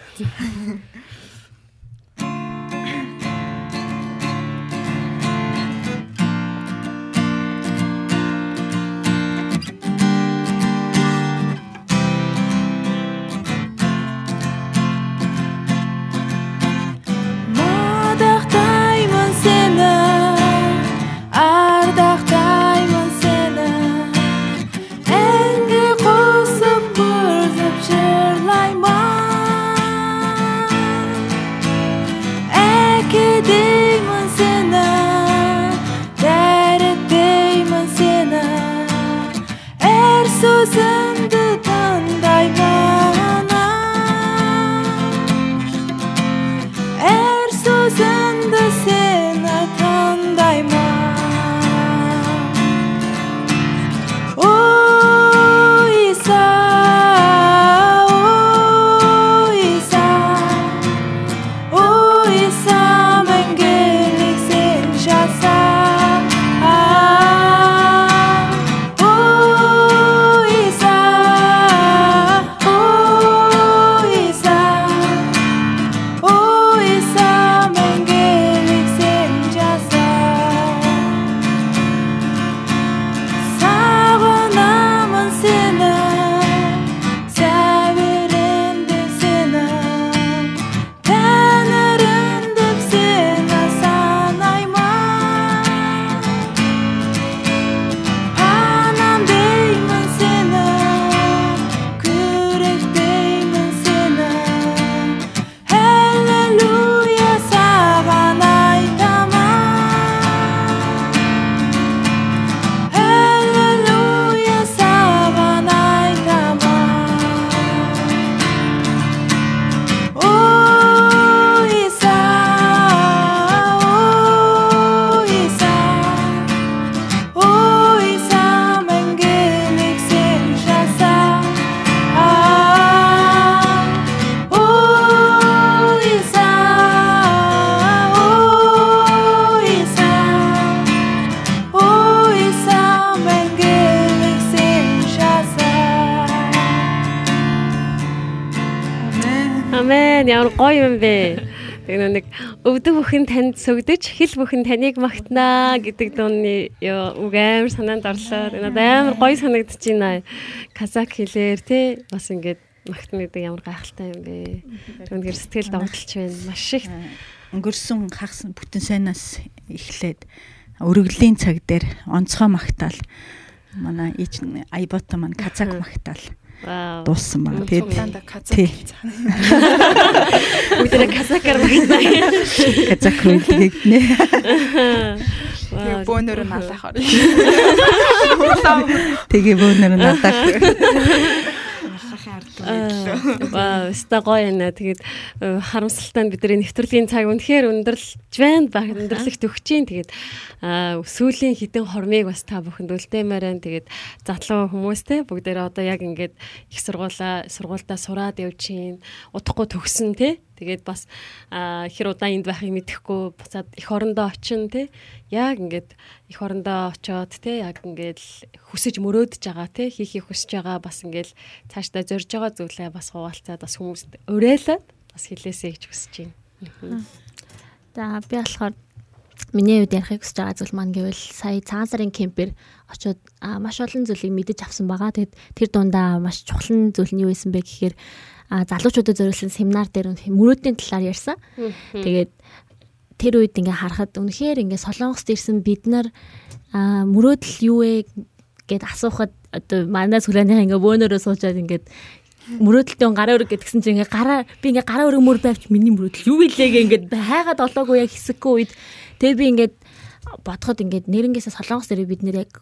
Өвдөг бүхэн танд сүгдэж хэл бүхэн таныг магтнаа гэдэг дууны үг амар санаанд орлоо. Надад амар гоё санагдаж байна. Казак хэлээр те бас ингээд магтна гэдэг ямар гайхалтай юм бэ. Түүнээр сэтгэл догтлж байна. Маш их өнгөрсөн хагас бүтэн сайнаас эхлээд өргөлийн цаг дээр онцгой магтаал манай ич айбото маань казак магтаал. Дууссан баг. Тэгээд тий. Бүгдээ казакаар магтнаа. казак үлдгээд нэ. Вау. бөөнөр нь алахаар. *laughs* Тэгээ бөөнөр надад Ахахын *laughs* Вау, өстой гоё байна. Тэгээд э, харамсалтай нь бидний нэвтрүүлгийн цаг үнэхээр өндөрлж байна. Баг өндөрлөгт өгч чинь. Тэгээд сүүлийн хідэн хормыг бас та бүхэнд үлдээмээр байна. Тэгээд задлан хүмүүстэй бүгдээрээ одоо яг ингээд их сургуулаа сургуультаа сураад явж чинь удахгүй төгсөн тий. Тэгээд бас хэр удаан энд байхыг мэдэхгүй буцаад их орондоо очин тий. Яг ингээд их орондоо очоод тий яг ингээд хүсэж мөрөөдөж байгаа тий хийхийг хүсэж байгаа бас ингээд цаашдаа зорж байгаа зүйлээ бас хуваалцаад бас хүмүүст уриалаад бас хэлээсэй гэж хүсэж байна. За би болохоор миний хувьд ярихыг хүсэж байгаа зүйл маань гэвэл сая цагаан сарын кемпээр очиод маш олон зүйлийг мэдэж авсан байгаа. Тэгэд тэр дундаа маш чухал зүйл нь юу байсан бэ гэхээр залуучуудад зориулсан семинар дээр мөрөөдлийн талаар ярьсан. Тэгээд тэр үед ингээ харахад үнэхээр ингээ солонгост ирсэн бид нар мөрөөдөл юу вэ гэд асуухад одоо манай сүлээний ингээ бөөнөрөө суучаад ингээд мөрөөдөлтөө гараа өрг гэдгсэн чинь ингээ гараа би ингээ гараа өрг мөр байвч миний мөрөөдөл юу илээ ингээд хайгаад олоогүй яг хэсэггүй үед тэгээ би ингээд бодоход ингээд нэрнгээсээ солонгос дээрээ бид нэр яг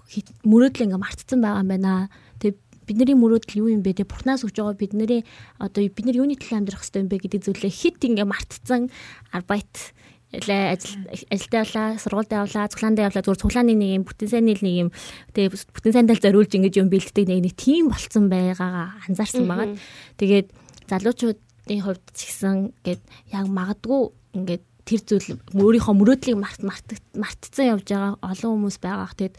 мөрөөдөл ингээ мартцсан байгаа юм байна. Тэгээ бидний мөрөөдөл юу юм бэ? Тэгээ бурхнаас өгж байгаа бидний одоо бид нар юуны төлөө амьдрах хэрэгтэй юм бэ гэдэг зүйлээ хит ингээ мартцсан арбайт лээ ажил ажилдаа явлаа, сургуультай явлаа, цуглаандаа явлаа, зүгээр цуглааны нэг юм бүтэн сайнны нэг юм тэгээ бүтэн сайндаа л зориулж ингэж юм бэлддэг нэг нэг тийм болцсон байгаагаа анзаарсан байгаа. Тэгээд залуучуудын хувьд ч гэсэн гээд яг магадгүй ингээд тэр зүйл өөрийнхөө мөрөөдлийг март мартцсан явж байгаа олон хүмүүс байгаа. Тэгээд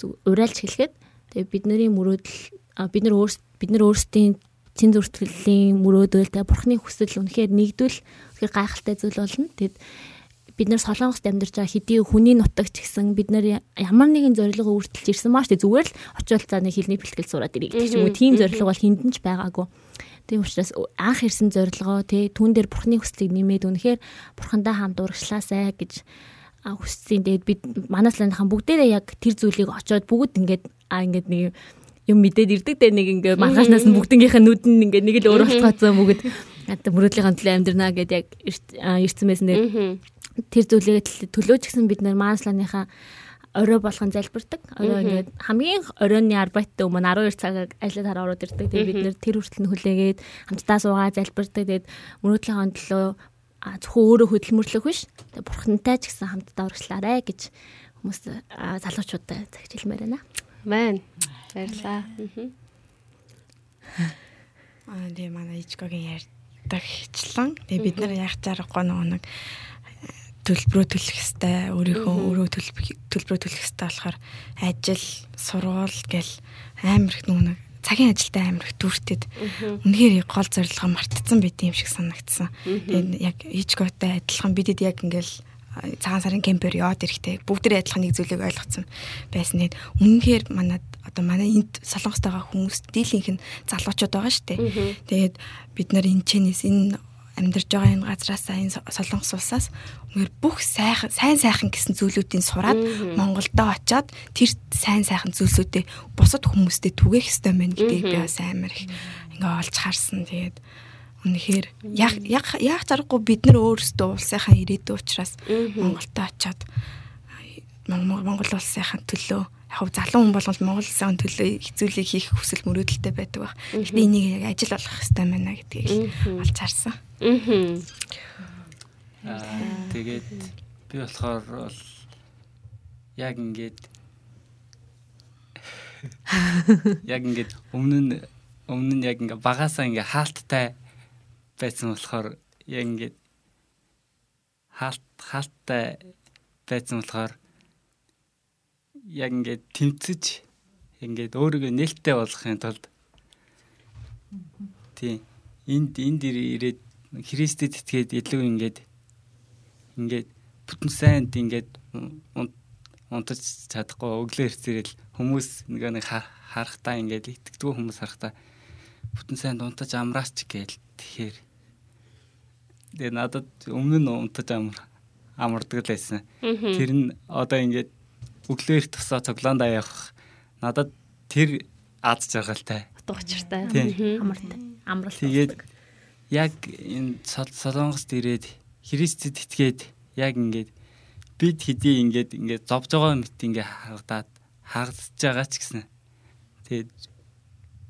зү- урайлж хэлэхэд тэгээд бидний мөрөөдөл бид нар өөрс бид нар өөрсдийн чин зүртгэлийн мөрөөдөл тэгээ бурхны хүсэл үнэхээр нэгдвэл үнэхээр гайхалтай зүйл болно. Тэгэд бид нар солонгост амьдарч байгаа хэдий хүний нутагч гэсэн бид нар ямар нэгэн зорилго өөртөлж ирсэн маа штэ зүгээр л очиод цаа нэг хэлний бэлтгэл сураад ирэх гэх юм уу тийм зорилго бол хиндэн ч байгаагүй. Тийм учраас анх ирсэн зорилгоо тий түүн дээр бурхны хүслийг нэмээд үнэхээр бурхандаа хамт урагшлаасай гэж хүссэн. Тэгээд бид манаас ланхан бүгдээрээ яг тэр зүйлийг очиод бүгд ингээд а ингээд нэг юм мэдээд ирдэг дээ нэг ингээ маргаашнаас нь бүгднгийнх нь нүд нь ингээ нэг л өөр болцгооцсон бүгд мөрөөдлийн төлөө амьдрнаа гэдээ яг ирсэн байсан дээр тэр зүйлээ төлөөж гисэн бид нар манслааныхаа орой болгон залбирдаг. Орой ингээд хамгийн оройны арбайттай өмнө 12 цагаар ажлаар хараа ороод ирдэг. Тэгээд бид нэр тэр хүртэл нь хүлээгээд хамтдаа суугаад залбирдаг. Тэгээд мөрөөдлийн төлөө зөвхөн өөрөө хөдөлмөрлөх биш. Тэгээд бурхантай ч гэсэн хамтдаа урагшлаарэ гэж хүмүүс залуучуудаа загч хэлмээр байна. Баярлаа. *laughs* Аа тийм манай ичгогийн ярьдаг хичлэн. Тэгээ бид нар яг зарахгүй нөгөө нэг э, төлбөрөө төлөх хэвээр өөрийнхөө төлб- төлбөрөө төлөх хэвээр болохоор ажил, сургууль гэл амар их нэг цагийн ажилдаа амар их дүүртэд үнэхээр гол зорилгоо мартцсан байт юм шиг санагдсан. Тэгээд яг ичготой адилхан бидэд яг ингээл а, цагаан сарын кемпээр яваад ирэхдээ бүгдээ адилхан нэг зүйлийг ойлгоцсон байсан. Тэгээд үнэхээр манад одоо манай энд солонгост байгаа хүмүүс дийлийнх нь залуучууд байгаа шүү дээ. Тэгээд бид нар энэ чэнэс энэ амьдарч байгаа энэ газраасаа энэ со- солонгос улсаас үнээр бүх сайхан сайн сайхан гэсэн зүйлүүдийг сураад Монголдо очоод тэр сайн сайхан зүйлсүүдээ бусад хүмүүстээ түгээх хэрэгтэй байна гэдгийг би бас амар их ингээ олж харсан. Тэгээд үнэхээр яг яг яг зарахгүй бид нар өөрсдөө улсынхаа ирээдүйн учраас Монголдо Монгол Монгол улсынхаа төлөө яг залуу хүн болгол Монгол улсын төлөө хэцүүлийг хийх хүсэл мөрөөдөлтэй байдаг баг. Гэтэ энийг яг ажил болгох хэрэгтэй байна гэдгийг олж харсан. Аа тэгээд би болохоор бол яг ингээд *laughs* яг ингээд өмнө нь өмнө нь яг ингээ багасаа ингээ хаалттай байсан болохоор яг ингээд хаалт хаалттай байсан болохоор яг ингээд тэмцэж ингээд өөрийгөө нээлттэй болгохын тулд тийм энд энд ир- ирээд Христэд итгээд илүү ингээд ингээд бүтэн сайнд ингээд унтаж чадахгүй өглөө хэрцэрэл хүмүүс нэг нэг харахтаа ингээд итгэдэггүй хүмүүс харахтаа бүтэн сайнд унтаж амраач гээл тэгэхээр тэгээ надад өмнө нь унтаж амар амардаг л байсан. Тэр нь одоо ингээд өглөөр тусаа цоглоондоо явах надад тэр аз жаргалтай. Утга учиртай. Амартай. Амралт. Тэгээд яг энэ солонгост ирээд Христэд итгээд яг ингээд бид хэдий ингээд ингээд зовж байгаа мэт ингээд харагдаад хагасж байгаа ч гэсэн тэгээд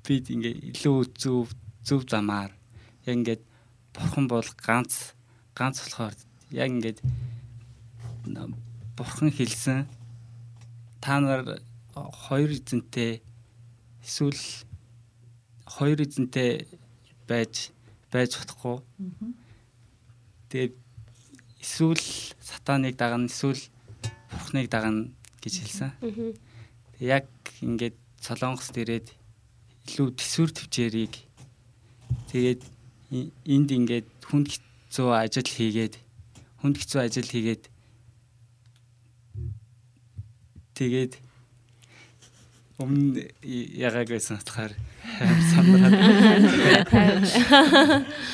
бид ингээд илүү зөв зөв замаар яг ингээд бурхан бол ганц ганц болохоор яг ингээд бурхан хэлсэн та нар хоёр эзэнтэй эсвэл хоёр эзэнтэй байж байж чадахгүй. Тэгээд эсвэл сатаныг дагна, эсвэл бурхныг дагна гэж хэлсэн. Яг ингээд солонгост ирээд илүү төсвөр төвчээрийг тэгээд энд ингээд хүнд хэцүү ажил хийгээд хүнд хэцүү ажил хийгээд тэгээд өмнө ягааг байсан утгаар сандраад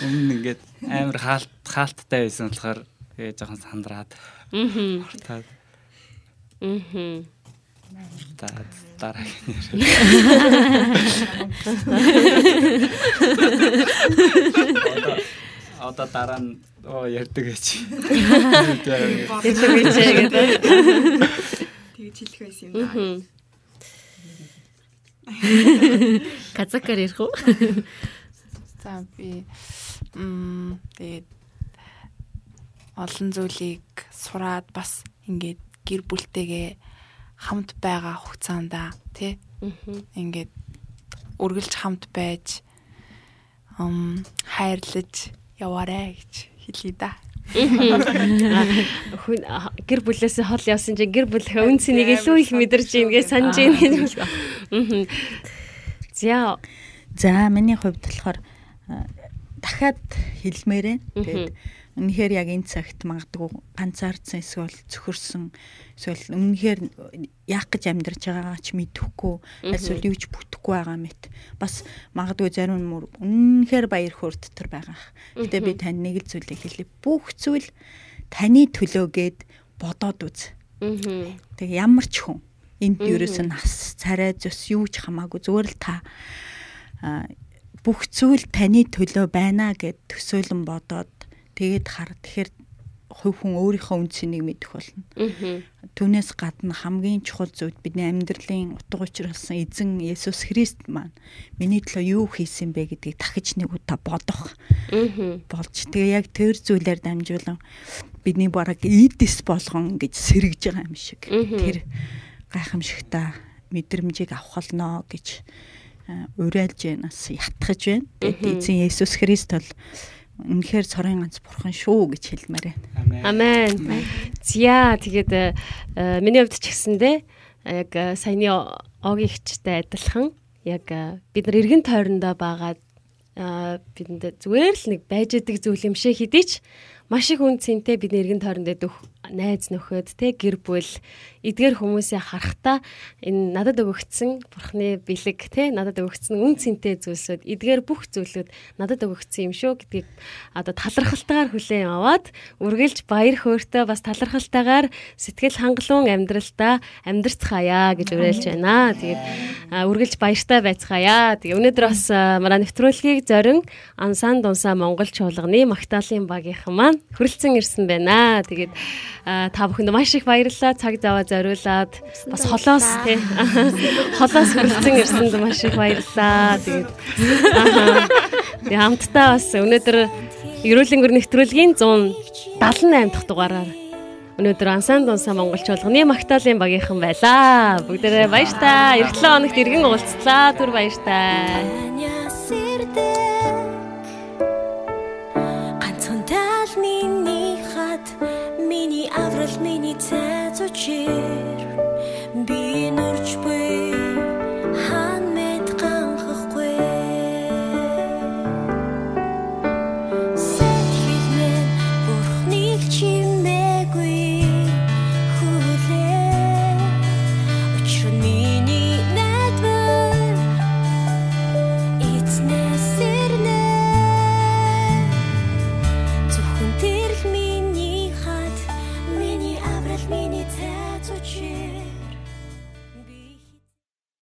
өмнө ингээд амар хаалт хаалттай байсан болохоор тэгээ жоохон сандраад Аа. Мм. та дараагийн нэр. Одоо дараа нь оо ярьдаг гэж. *laughs* Хэлдэг гэж гэдэг. Тэгж хэлэх байсан юм даа. *laughs* Казакаар ярих уу? *laughs* За би м тэгээд олон зүйлийг сураад бас ингээд гэр бүлтэйгээ хамт байгаа хугацаанда тий ингээд үргэлж хамт байж ам хайрлаж яваарэ гэж хэлье да. Хүн гэр бүлээс хол явсан чинь гэр бүлийнхээ үн цэнийг илүү их мэдэрч ийн гэж санаж ийн. Аа. За За миний хувьд болохоор дахиад хэлмээрээ. Тэгээд үнэхээр яг энэ цагт магадгүй ганцаардсан эсвэл цөхөрсөн эсвэл үнэхээр яах гэж амьдарч байгаагаа ч мэдэхгүй эсвэл юу ч бүтэхгүй байгаа мэт. Бас магадгүй зарим нь мөр үнэхээр баяр хөөр дотор байгаа. Гэтэ би тань нэг л зүйлийг хэлье. Бүх зүйл таны төлөөгээд бодоод үз. Тэг ямар ч хүн энд ерөөс нь нас царай зөс юу ч хамаагүй зүгээр л та бүх зүйл таны төлөө байна гэд төсөөлөн бодоод тэгээд хар тэгэхээр хувь хүн өөрийнхөө үнцнийг мэдэх болно. Түүнээс гадна хамгийн чухал зүйл бидний амьдралын утга учир болсон эзэн Есүс Христ маань миний төлөө юу хийсэн бэ гэдгийг дахиж нэг удаа бодох болж тэгээ яг тэр зүйлээр дамжуулан бидний бараг идис болгон гэж сэргэж байгаа юм шиг. Тэр гайхамшигтай мэдрэмжийг авах болно гэж а, уриалж байнаас ятгахж байна. Тэгээд эзэн Есүс Христ бол үнэхээр цорын ганц бурхан шүү гэж хэлмээр байна. Амен. Амен. Зя тэгээд э, миний хувьд ч гэсэндээ яг э, саяны огийнхчтай адилхан яг э, бид нар эргэн тойрондоо байгаад э, бидэнд зүгээр л нэг байж идэг зүйл юм шиг хэдий ч маш их үн цэнтэй бид эргэн тойрондоо дөх найз нөхөд те гэр бүл эдгээр хүмүүсээ харахтаа энэ надад өгөгдсөн бурхны бэлэг те надад өгөгдсөн үн цэнтэй зүйлсүүд эдгээр бүх зүйлүүд надад өгөгдсөн юм шүү гэдгийг одоо талархалтайгаар хүлээн аваад үргэлж баяр хөөртэй бас талархалтайгаар сэтгэл хангалуун амьдралдаа амьдрцгаая гэж уриалж байна. Тэгээд үргэлж баяртай байцгаая. Тэгээ өнөөдөр бас манай нэвтрүүлгийг зорин ансан дунсаа Монгол чуулганы Магдалины багийнхан маань хүрэлцэн ирсэн байна. Тэгээд та бүхэнд маш их баярлалаа. Цаг зав зориулаад бас холоос тий *laughs* холоос хүрэлцэн ирсэнд маш их баярлалаа. Тэгээд тэгээ хамтдаа бас өнөөдөр Ерөөлийн гэр нэвтрүүлгийн 178 дахь дугаараар өнөөдөр ансан дунсаа Монгол чуулганы Магдалины багийнхан байлаа. Бүгдээрээ баяр та. Эх 7 хоногт иргэн уулзлаа. Түр баяр та. Талны нэг хат